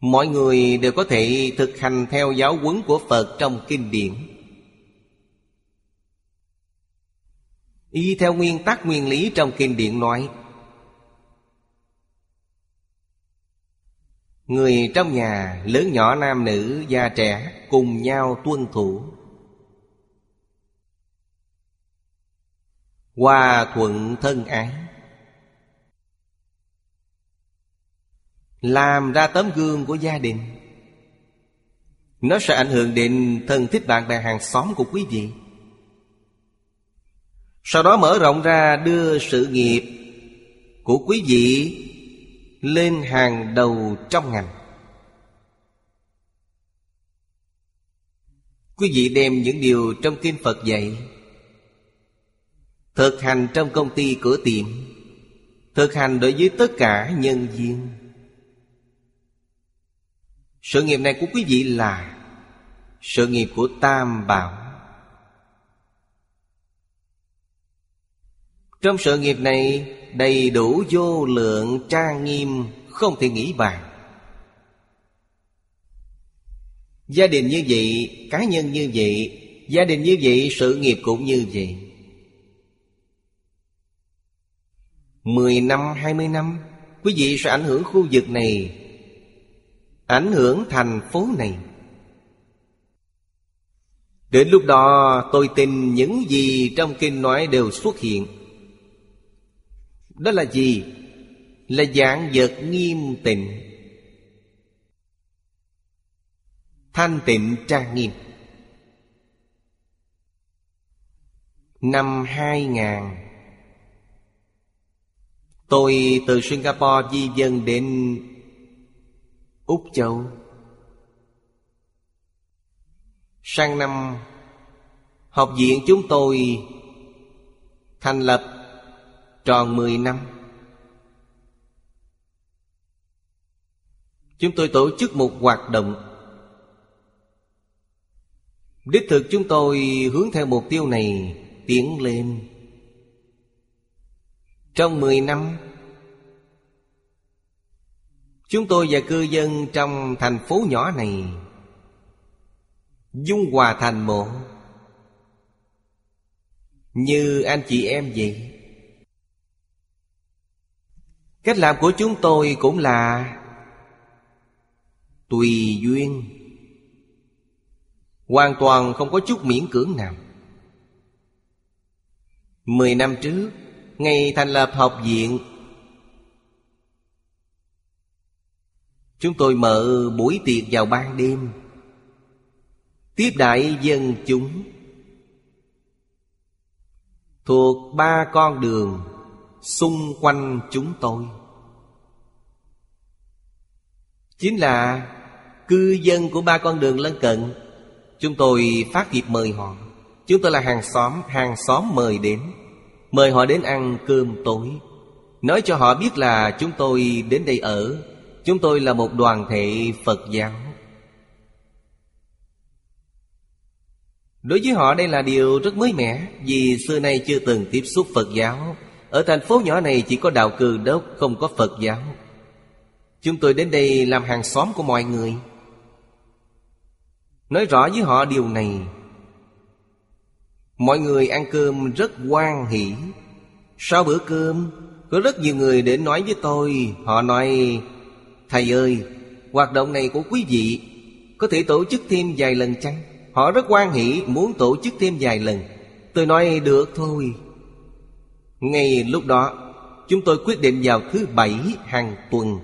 Mọi người đều có thể thực hành theo giáo huấn của Phật trong kinh điển. Y theo nguyên tắc nguyên lý trong kinh điển nói, Người trong nhà, lớn nhỏ nam nữ, già trẻ, cùng nhau tuân thủ. Hòa thuận thân ái. Làm ra tấm gương của gia đình. Nó sẽ ảnh hưởng đến thân thích bạn bè hàng xóm của quý vị. Sau đó mở rộng ra đưa sự nghiệp của quý vị lên hàng đầu trong ngành. Quý vị đem những điều trong Kinh Phật dạy, Thực hành trong công ty cửa tiệm, Thực hành đối với tất cả nhân viên. Sự nghiệp này của quý vị là Sự nghiệp của Tam Bảo. Trong sự nghiệp này đầy đủ vô lượng trang nghiêm Không thể nghĩ bàn. Gia đình như vậy, cá nhân như vậy Gia đình như vậy, sự nghiệp cũng như vậy. Mười năm, hai mươi năm Quý vị sẽ ảnh hưởng khu vực này Ảnh hưởng thành phố này. Đến lúc đó tôi tin những gì trong kinh nói đều xuất hiện. Đó là gì? Là dạng vật nghiêm tịnh. Thanh tịnh trang nghiêm. Năm 2000 Tôi từ Singapore di dân đến Úc Châu. Sang năm, Học viện chúng tôi Thành lập Tròn 10 năm. Chúng tôi tổ chức một hoạt động. Đích thực chúng tôi hướng theo mục tiêu này tiến lên. Trong 10 năm, Chúng tôi và cư dân trong thành phố nhỏ này Dung hòa thành một. Như anh chị em vậy Cách làm của chúng tôi cũng là Tùy duyên. Hoàn toàn không có chút miễn cưỡng nào. Mười năm trước, Ngày thành lập học viện, Chúng tôi mở buổi tiệc vào ban đêm. Tiếp đại dân chúng Thuộc ba con đường. Xung quanh chúng tôi. Chính là Cư dân của ba con đường lân cận, Chúng tôi phát dịp mời họ. Chúng tôi là hàng xóm Hàng xóm mời đến, Mời họ đến ăn cơm tối. Nói cho họ biết là chúng tôi đến đây ở, Chúng tôi là một đoàn thể Phật giáo. Đối với họ đây là điều rất mới mẻ, Vì xưa nay chưa từng tiếp xúc Phật giáo. Ở thành phố nhỏ này chỉ có đạo cừ đốc Không có Phật giáo. Chúng tôi đến đây làm hàng xóm của mọi người. Nói rõ với họ điều này. Mọi người ăn cơm rất hoan hỷ. Sau bữa cơm, Có rất nhiều người đến nói với tôi. Họ nói, Thầy ơi, Hoạt động này của quý vị Có thể tổ chức thêm vài lần chăng? Họ rất quan hỷ, muốn tổ chức thêm vài lần. Tôi nói, được thôi. Ngay lúc đó, Chúng tôi quyết định vào thứ bảy hàng tuần.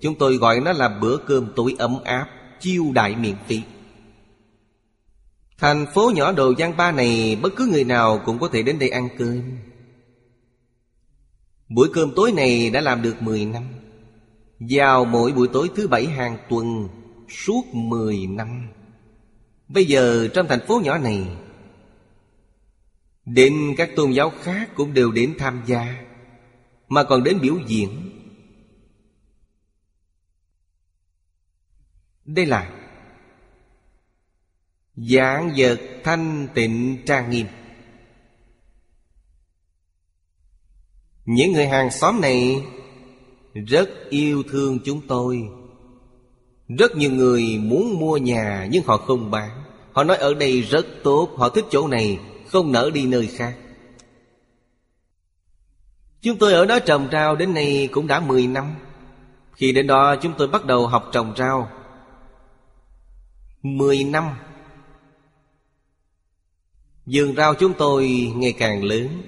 Chúng tôi gọi nó là bữa cơm tối ấm áp, Chiêu đại miễn phí. Thành phố nhỏ đồ Giang Ba này, Bất cứ người nào cũng có thể đến đây ăn cơm. Buổi cơm tối này đã làm được 10 năm. Vào mỗi buổi tối thứ bảy hàng tuần, Suốt 10 năm. Bây giờ, trong thành phố nhỏ này Đến các tôn giáo khác cũng đều đến tham gia, Mà còn đến biểu diễn. Đây là giảng vật thanh tịnh trang nghiêm. Những người hàng xóm này Rất yêu thương chúng tôi. Rất nhiều người muốn mua nhà Nhưng họ không bán. Họ nói ở đây rất tốt, Họ thích chỗ này. Không nỡ đi nơi khác. Chúng tôi ở đó trồng rau đến nay cũng đã 10 năm. Khi đến đó, chúng tôi bắt đầu học trồng rau. 10 năm. Vườn rau chúng tôi ngày càng lớn.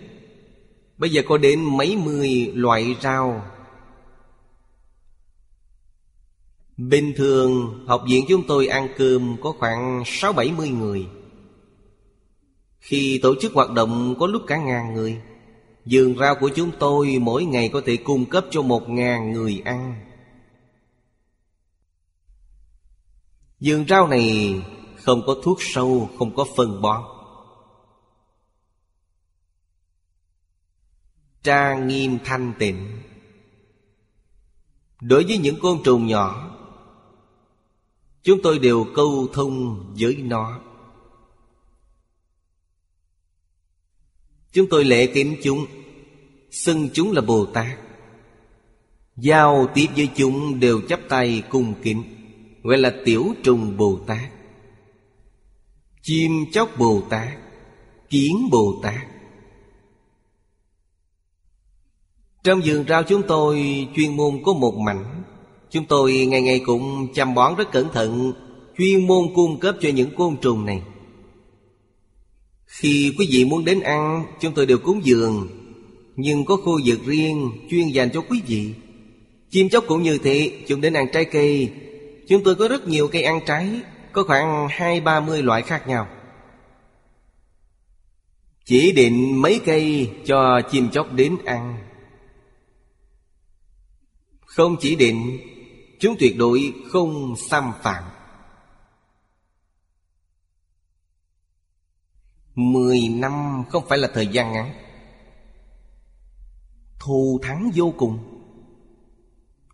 Bây giờ có đến mấy mươi loại rau. Bình thường, học viện chúng tôi ăn cơm có khoảng sáu bảy mươi người. Khi tổ chức hoạt động có lúc cả ngàn người Vườn rau của chúng tôi mỗi ngày có thể cung cấp cho một ngàn người ăn. Vườn rau này không có thuốc sâu, không có phân bón. Tra nghiêm thanh tịnh. Đối với những côn trùng nhỏ Chúng tôi đều câu thông với nó. Chúng tôi lễ kính chúng Xưng chúng là Bồ Tát Giao tiếp với chúng đều chắp tay cung kính. Gọi là Tiểu Trùng Bồ Tát Chim chóc Bồ Tát Kiến Bồ Tát Trong vườn rau chúng tôi, chuyên môn có một mảnh. Chúng tôi ngày ngày cũng chăm bón rất cẩn thận, Chuyên môn cung cấp cho những côn trùng này. Khi quý vị muốn đến ăn, Chúng tôi đều cúng dường. Nhưng có khu vực riêng chuyên dành cho quý vị. Chim chóc cũng như thế, Chúng đến ăn trái cây. Chúng tôi có rất nhiều cây ăn trái, Có khoảng hai, ba mươi loại khác nhau. Chỉ định mấy cây cho chim chóc đến ăn. Không chỉ định, Chúng tuyệt đối không xâm phạm. Mười năm không phải là thời gian ngắn. Thù thắng vô cùng.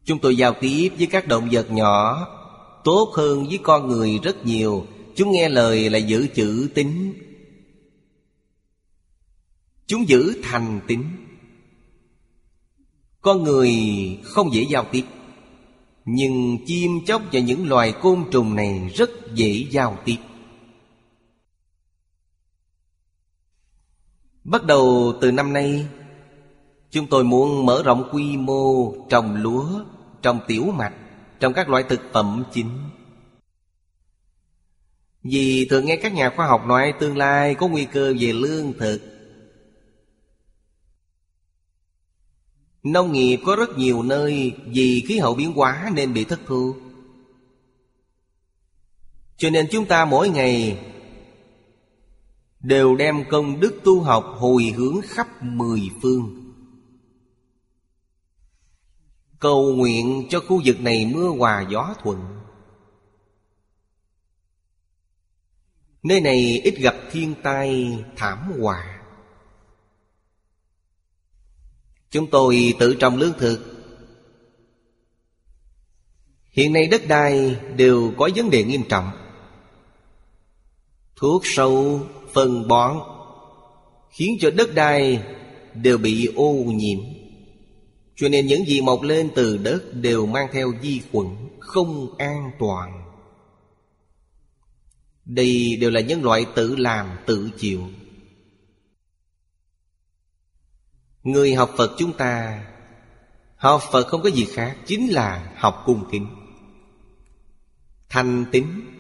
Chúng tôi giao tiếp với các động vật nhỏ, Tốt hơn với con người rất nhiều. Chúng nghe lời là giữ chữ tính. Chúng giữ thành tính. Con người không dễ giao tiếp, Nhưng chim chóc và những loài côn trùng này rất dễ giao tiếp. Bắt đầu từ năm nay Chúng tôi muốn mở rộng quy mô trồng lúa, trồng tiểu mạch trong các loại thực phẩm chính. Vì thường nghe các nhà khoa học nói tương lai có nguy cơ về lương thực. Nông nghiệp có rất nhiều nơi vì khí hậu biến hóa nên bị thất thu. Cho nên chúng ta mỗi ngày Đều đem công đức tu học hồi hướng khắp mười phương. Cầu nguyện cho khu vực này mưa hòa gió thuận. Nơi này ít gặp thiên tai thảm họa. Chúng tôi tự trồng lương thực. Hiện nay đất đai đều có vấn đề nghiêm trọng. Thuốc sâu, phân bón, Khiến cho đất đai đều bị ô nhiễm. Cho nên những gì mọc lên từ đất đều mang theo vi khuẩn Không an toàn. Đây đều là nhân loại tự làm tự chịu. Người học Phật chúng ta, Học Phật không có gì khác Chính là học cung kính. Thanh tính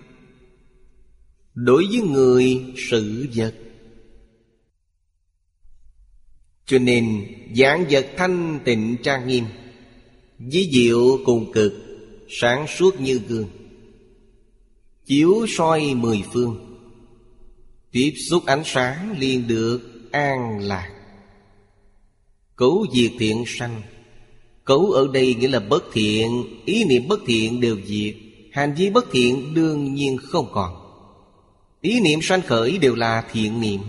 Đối với người sự vật. Cho nên giảng vật thanh tịnh trang nghiêm Ví diệu cùng cực, Sáng suốt như gương. Chiếu soi mười phương, Tiếp xúc ánh sáng liền được an lạc. Cấu diệt thiện sanh. Cấu ở đây nghĩa là bất thiện, Ý niệm bất thiện đều diệt, Hành vi bất thiện đương nhiên không còn. Ý niệm sanh khởi đều là thiện niệm.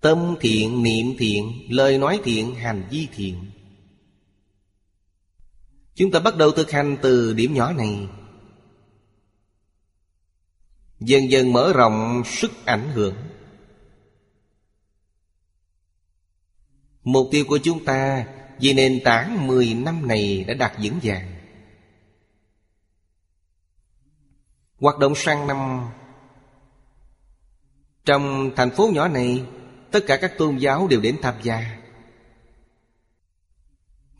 Tâm thiện, niệm thiện, lời nói thiện, hành vi thiện. Chúng ta bắt đầu thực hành từ điểm nhỏ này. Dần dần mở rộng sức ảnh hưởng. Mục tiêu của chúng ta Vì nền tảng 10 năm này đã đạt vững vàng. Hoạt động sang năm trong thành phố nhỏ này, Tất cả các tôn giáo đều đến tham gia.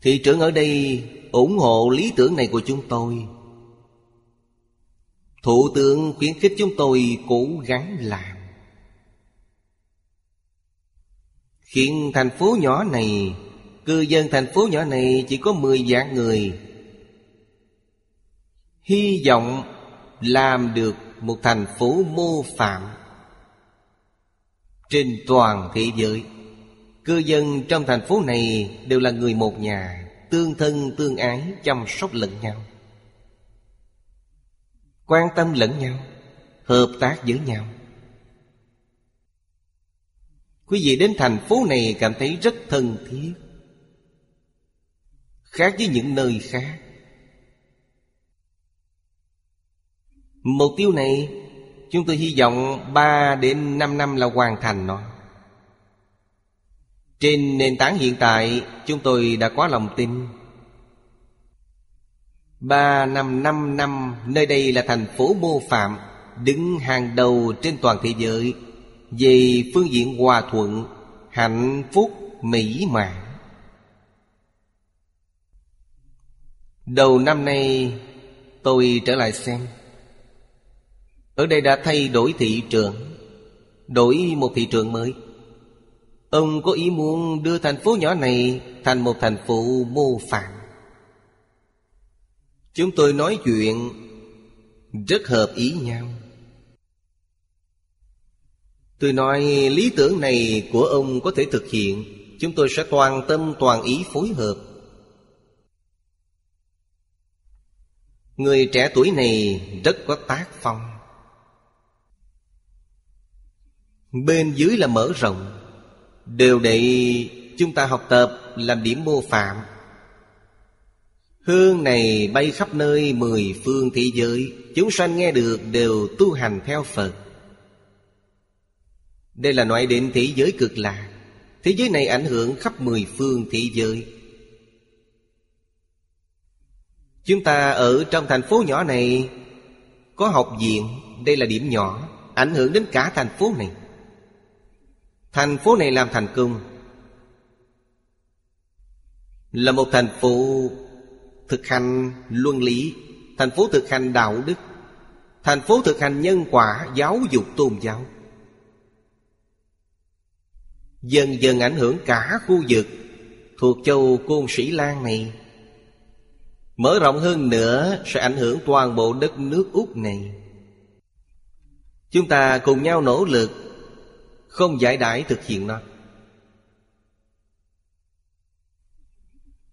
Thị trưởng ở đây ủng hộ lý tưởng này của chúng tôi. Thủ tướng khuyến khích chúng tôi cố gắng làm. Hiện thành phố nhỏ này, Cư dân thành phố nhỏ này chỉ có 10 vạn người. Hy vọng làm được một thành phố mô phạm. Trên toàn thế giới, Cư dân trong thành phố này đều là người một nhà, Tương thân tương ái, chăm sóc lẫn nhau. Quan tâm lẫn nhau, Hợp tác với nhau. Quý vị đến thành phố này cảm thấy rất thân thiết, Khác với những nơi khác. Mục tiêu này Chúng tôi hy vọng 3 đến 5 năm là hoàn thành nó. Trên nền tảng hiện tại, Chúng tôi đã có lòng tin. 3 năm 5 năm, Nơi đây là thành phố mô phạm, Đứng hàng đầu trên toàn thế giới, về phương diện hòa thuận, hạnh phúc, mỹ mãn. Đầu năm nay, tôi trở lại xem ở đây đã thay đổi thị trường, đổi một thị trường mới. Ông có ý muốn đưa thành phố nhỏ này thành một thành phố mô phạm chúng tôi nói chuyện rất hợp ý nhau. Tôi nói lý tưởng này của ông có thể thực hiện, Chúng tôi sẽ toàn tâm, toàn ý phối hợp. Người trẻ tuổi này rất có tác phong. Bên dưới là mở rộng. Đều để chúng ta học tập làm điểm mô phạm. Hương này bay khắp nơi mười phương thế giới, Chúng sanh nghe được đều tu hành theo Phật. Đây là nói đến thế giới cực lạc Thế giới này ảnh hưởng khắp mười phương thế giới. Chúng ta ở trong thành phố nhỏ này, Có học viện, Đây là điểm nhỏ, Ảnh hưởng đến cả thành phố này. Thành phố này làm thành công. Là một thành phố Thực hành luân lý, Thành phố thực hành đạo đức, Thành phố thực hành nhân quả, Giáo dục tôn giáo. Dần dần ảnh hưởng cả khu vực Thuộc châu Côn Sĩ Lan này. Mở rộng hơn nữa Sẽ ảnh hưởng toàn bộ đất nước Úc này. Chúng ta cùng nhau nỗ lực không giải đãi thực hiện nó.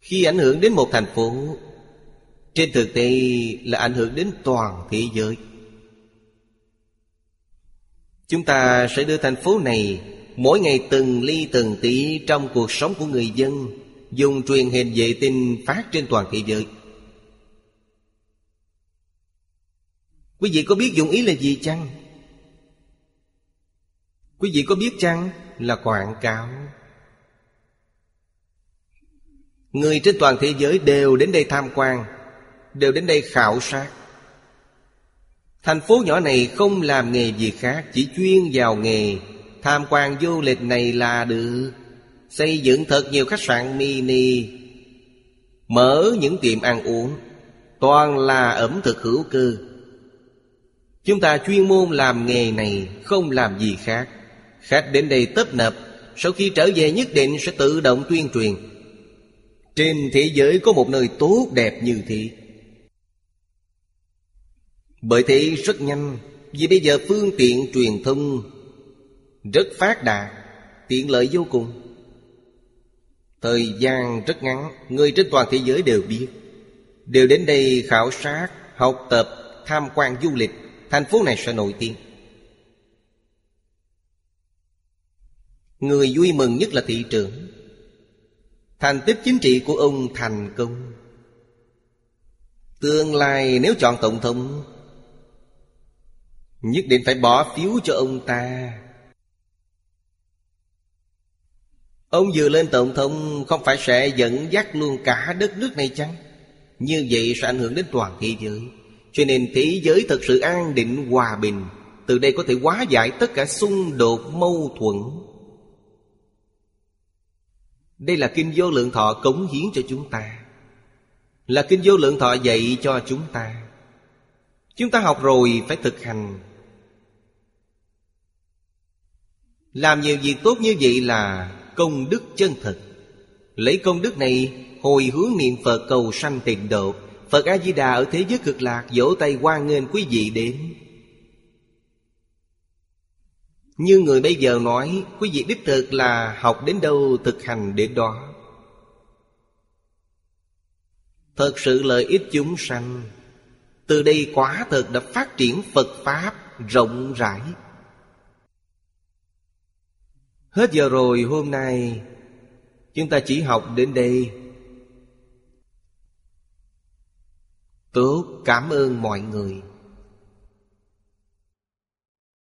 Khi ảnh hưởng đến một thành phố, Trên thực tế là ảnh hưởng đến toàn thế giới. Chúng ta sẽ đưa thành phố này Mỗi ngày từng ly từng tí trong cuộc sống của người dân, Dùng truyền hình vệ tinh phát trên toàn thế giới. Quý vị có biết dụng ý là gì chăng? Quý vị có biết chăng là quảng cáo? Người trên toàn thế giới đều đến đây tham quan, Đều đến đây khảo sát. Thành phố nhỏ này không làm nghề gì khác, Chỉ chuyên vào nghề Tham quan du lịch này là được. Xây dựng thật nhiều khách sạn mini, Mở những tiệm ăn uống, Toàn là ẩm thực hữu cơ. Chúng ta chuyên môn làm nghề này, Không làm gì khác. Khách đến đây tấp nập, Sau khi trở về nhất định sẽ tự động tuyên truyền. Trên thế giới có một nơi tốt đẹp như thế. Bởi thế rất nhanh, Vì bây giờ phương tiện truyền thông Rất phát đạt, Tiện lợi vô cùng. Thời gian rất ngắn, Người trên toàn thế giới đều biết. Đều đến đây khảo sát, Học tập, Tham quan du lịch, Thành phố này sẽ nổi tiếng. Người vui mừng nhất là thị trưởng. Thành tích chính trị của ông thành công. Tương lai nếu chọn tổng thống, Nhất định phải bỏ phiếu cho ông ta. Ông vừa lên tổng thống, Không phải sẽ dẫn dắt luôn cả đất nước này chăng? Như vậy sẽ ảnh hưởng đến toàn thế giới. Cho nên thế giới thật sự an định, hòa bình. Từ đây có thể hóa giải tất cả xung đột, mâu thuẫn đây là kinh vô lượng thọ cống hiến cho chúng ta. Là kinh vô lượng thọ dạy cho chúng ta. Chúng ta học rồi phải thực hành. Làm nhiều việc tốt như vậy là công đức chân thực. Lấy công đức này hồi hướng niệm Phật cầu sanh tịnh độ. Phật A-di-đà ở thế giới cực lạc vỗ tay hoan nghênh quý vị đến như người bây giờ nói, Quý vị đích thực là học đến đâu thực hành đến đó. Thật sự lợi ích chúng sanh, Từ đây quá thực đã phát triển Phật Pháp rộng rãi. Hết giờ rồi, hôm nay Chúng ta chỉ học đến đây. Tốt, cảm ơn mọi người.